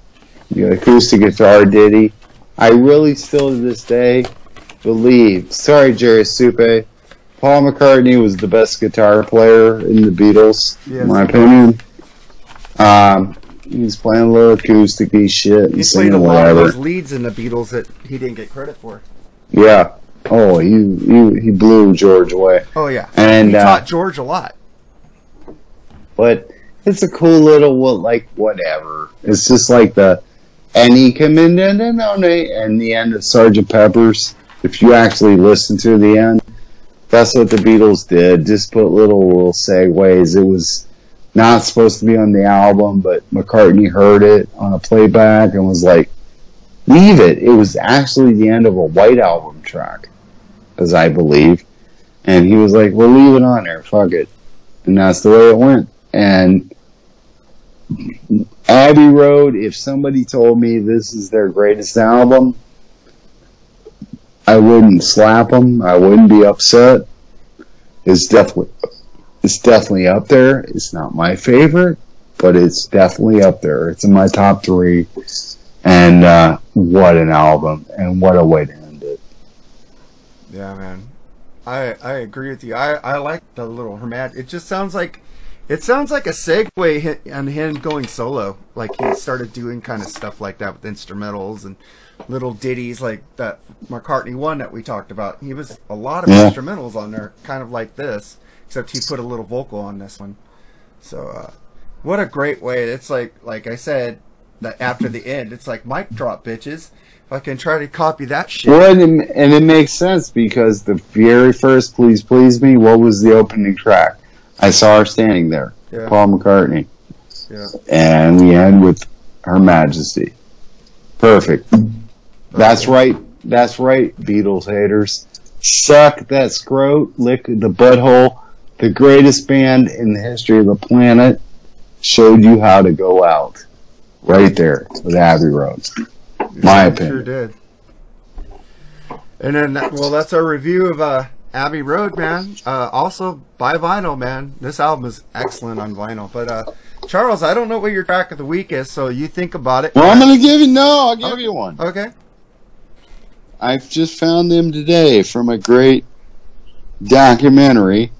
you know, acoustic guitar ditty. I really still to this day believe. Sorry, Jerry Supe. Paul McCartney was the best guitar player in the Beatles, Yes. in my opinion. Um, he's playing a little acoustic shit He played a lot of those leads in the Beatles that he didn't get credit for. Yeah. Oh, he he he blew George away. Oh yeah. And he uh, taught George a lot. but it's a cool little what like whatever. It's just like the any commend and and the end of Sergeant Pepper's. If you actually listen to the end, that's what the Beatles did. Just put little little segues. It was not supposed to be on the album, but McCartney heard it on a playback and was like, "Leave it." It was actually the end of a White Album track, as I believe. And he was like, "We'll leave it on there. Fuck it." And that's the way it went. And Abbey Road, if somebody told me this is their greatest album, I wouldn't slap them. I wouldn't be upset. It's definitely, it's definitely up there. It's not my favorite, but it's definitely up there. It's in my top three. And uh, what an album, and what a way to. Yeah, man. I I agree with you. I I like the little Hermat. It just sounds like it sounds like a segue on him going solo. Like he started doing kind of stuff like that with instrumentals and little ditties like that McCartney one that we talked about. He was a lot of Yeah. instrumentals on there, kind of like this, except he put a little vocal on this one. So uh, what a great way! It's like like I said that after the end, it's like mic drop, bitches. Can try to copy that shit. Well, and it, and it makes sense because the very first "Please Please Me," what was the opening track? I saw her standing there, Yeah. Paul McCartney, Yeah. and we end with Her Majesty. Perfect. That's right. That's right, Beatles haters. Suck that scrote, lick the butthole. The greatest band in the history of the planet showed you how to go out. Right there with Abbey Road. My opinion. Sure did. And then, well, that's our review of uh, Abbey Road, man. Uh, also, buy vinyl, man. This album is excellent on vinyl. But uh, Charles, I don't know what your track of the week is, so you think about it. Well, I'm gonna give you no. I'll give Okay. you one. Okay. I've just found them today from a great documentary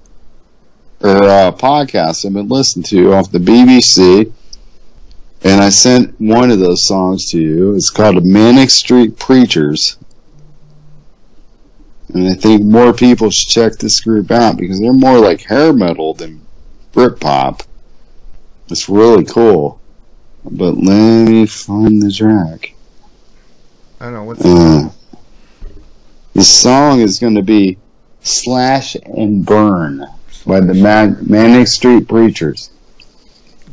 or uh, podcast I've been listening to off the BBC, and I sent one of those songs to you. It's called "Manic Street Preachers," and I think more people should check this group out because they're more like hair metal than Britpop. It's really cool. But let me find the track. I don't know what's Uh, the song is going to be Slash and Burn by the Man- Manic Street Preachers.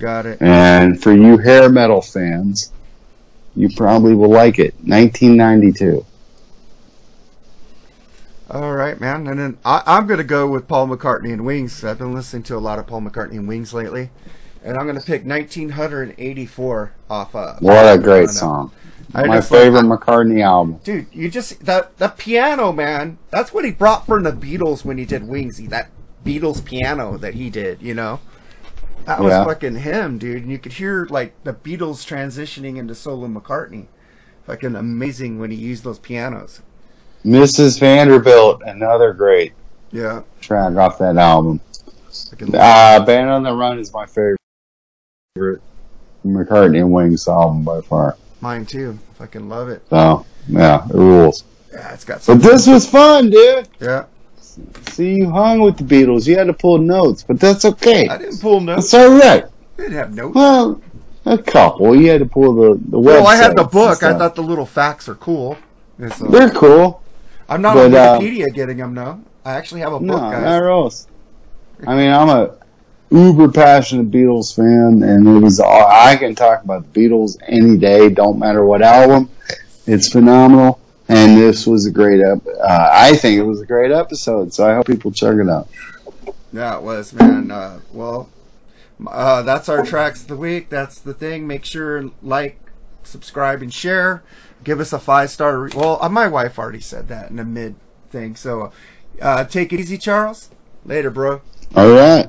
Got it. And for you hair metal fans, you probably will like it. 1992. All right, man. And then I, I'm going to go with Paul McCartney and Wings. I've been listening to a lot of Paul McCartney and Wings lately. And I'm going to pick 1984 off. of. What a great song. I My just like- favorite McCartney album. Dude, you just the the piano, man. That's what he brought from the Beatles when he did Wings. That Beatles piano that he did, you know. That was Yeah. fucking him, dude. And you could hear like the Beatles transitioning into solo McCartney. Fucking amazing when he used those pianos. Mrs. Vanderbilt, another great Yeah. track off that album. Uh, Band on the Run is my favorite McCartney and Wings album by far. mine too. Fucking love it. So, yeah, it rules. Yeah, it's got. But this was fun, dude. Yeah. See, you hung with the Beatles. You had to pull notes, but that's okay. I didn't pull notes. That's all right. I didn't have notes. Well, a couple. You had to pull the the website. Well, I had the book. I thought the little facts are cool. So- they're cool. I'm not but, on uh, Wikipedia getting them, no. I actually have a No, book, guys. not else. I mean, I'm a uber passionate Beatles fan, and it was. all- I can talk about the Beatles any day. Don't matter what album. It's phenomenal, and this was a great. Ep- uh, I think it was a great episode. So I hope people check it out. Yeah, it was, man. Uh, well, uh, that's our tracks of the week. That's the thing. Make sure like, subscribe, and share. Give us a five star. Re- well, uh, my wife already said that in the mid thing. So, uh, take it easy, Charles. Later, bro. All right.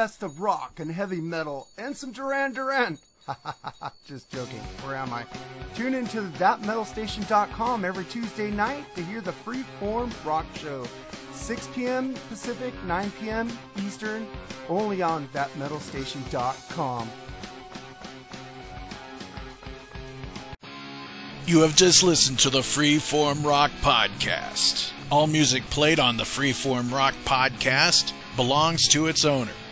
Best of rock and heavy metal and some Duran Duran. Just joking. Where am I? Tune into thatmetalstation.com every Tuesday night to hear the Freeform Rock Show. 6 p.m. Pacific, 9 p.m. Eastern, only on thatmetalstation.com. You have just listened to the Freeform Rock Podcast. All music played on the Freeform Rock Podcast belongs to its owner.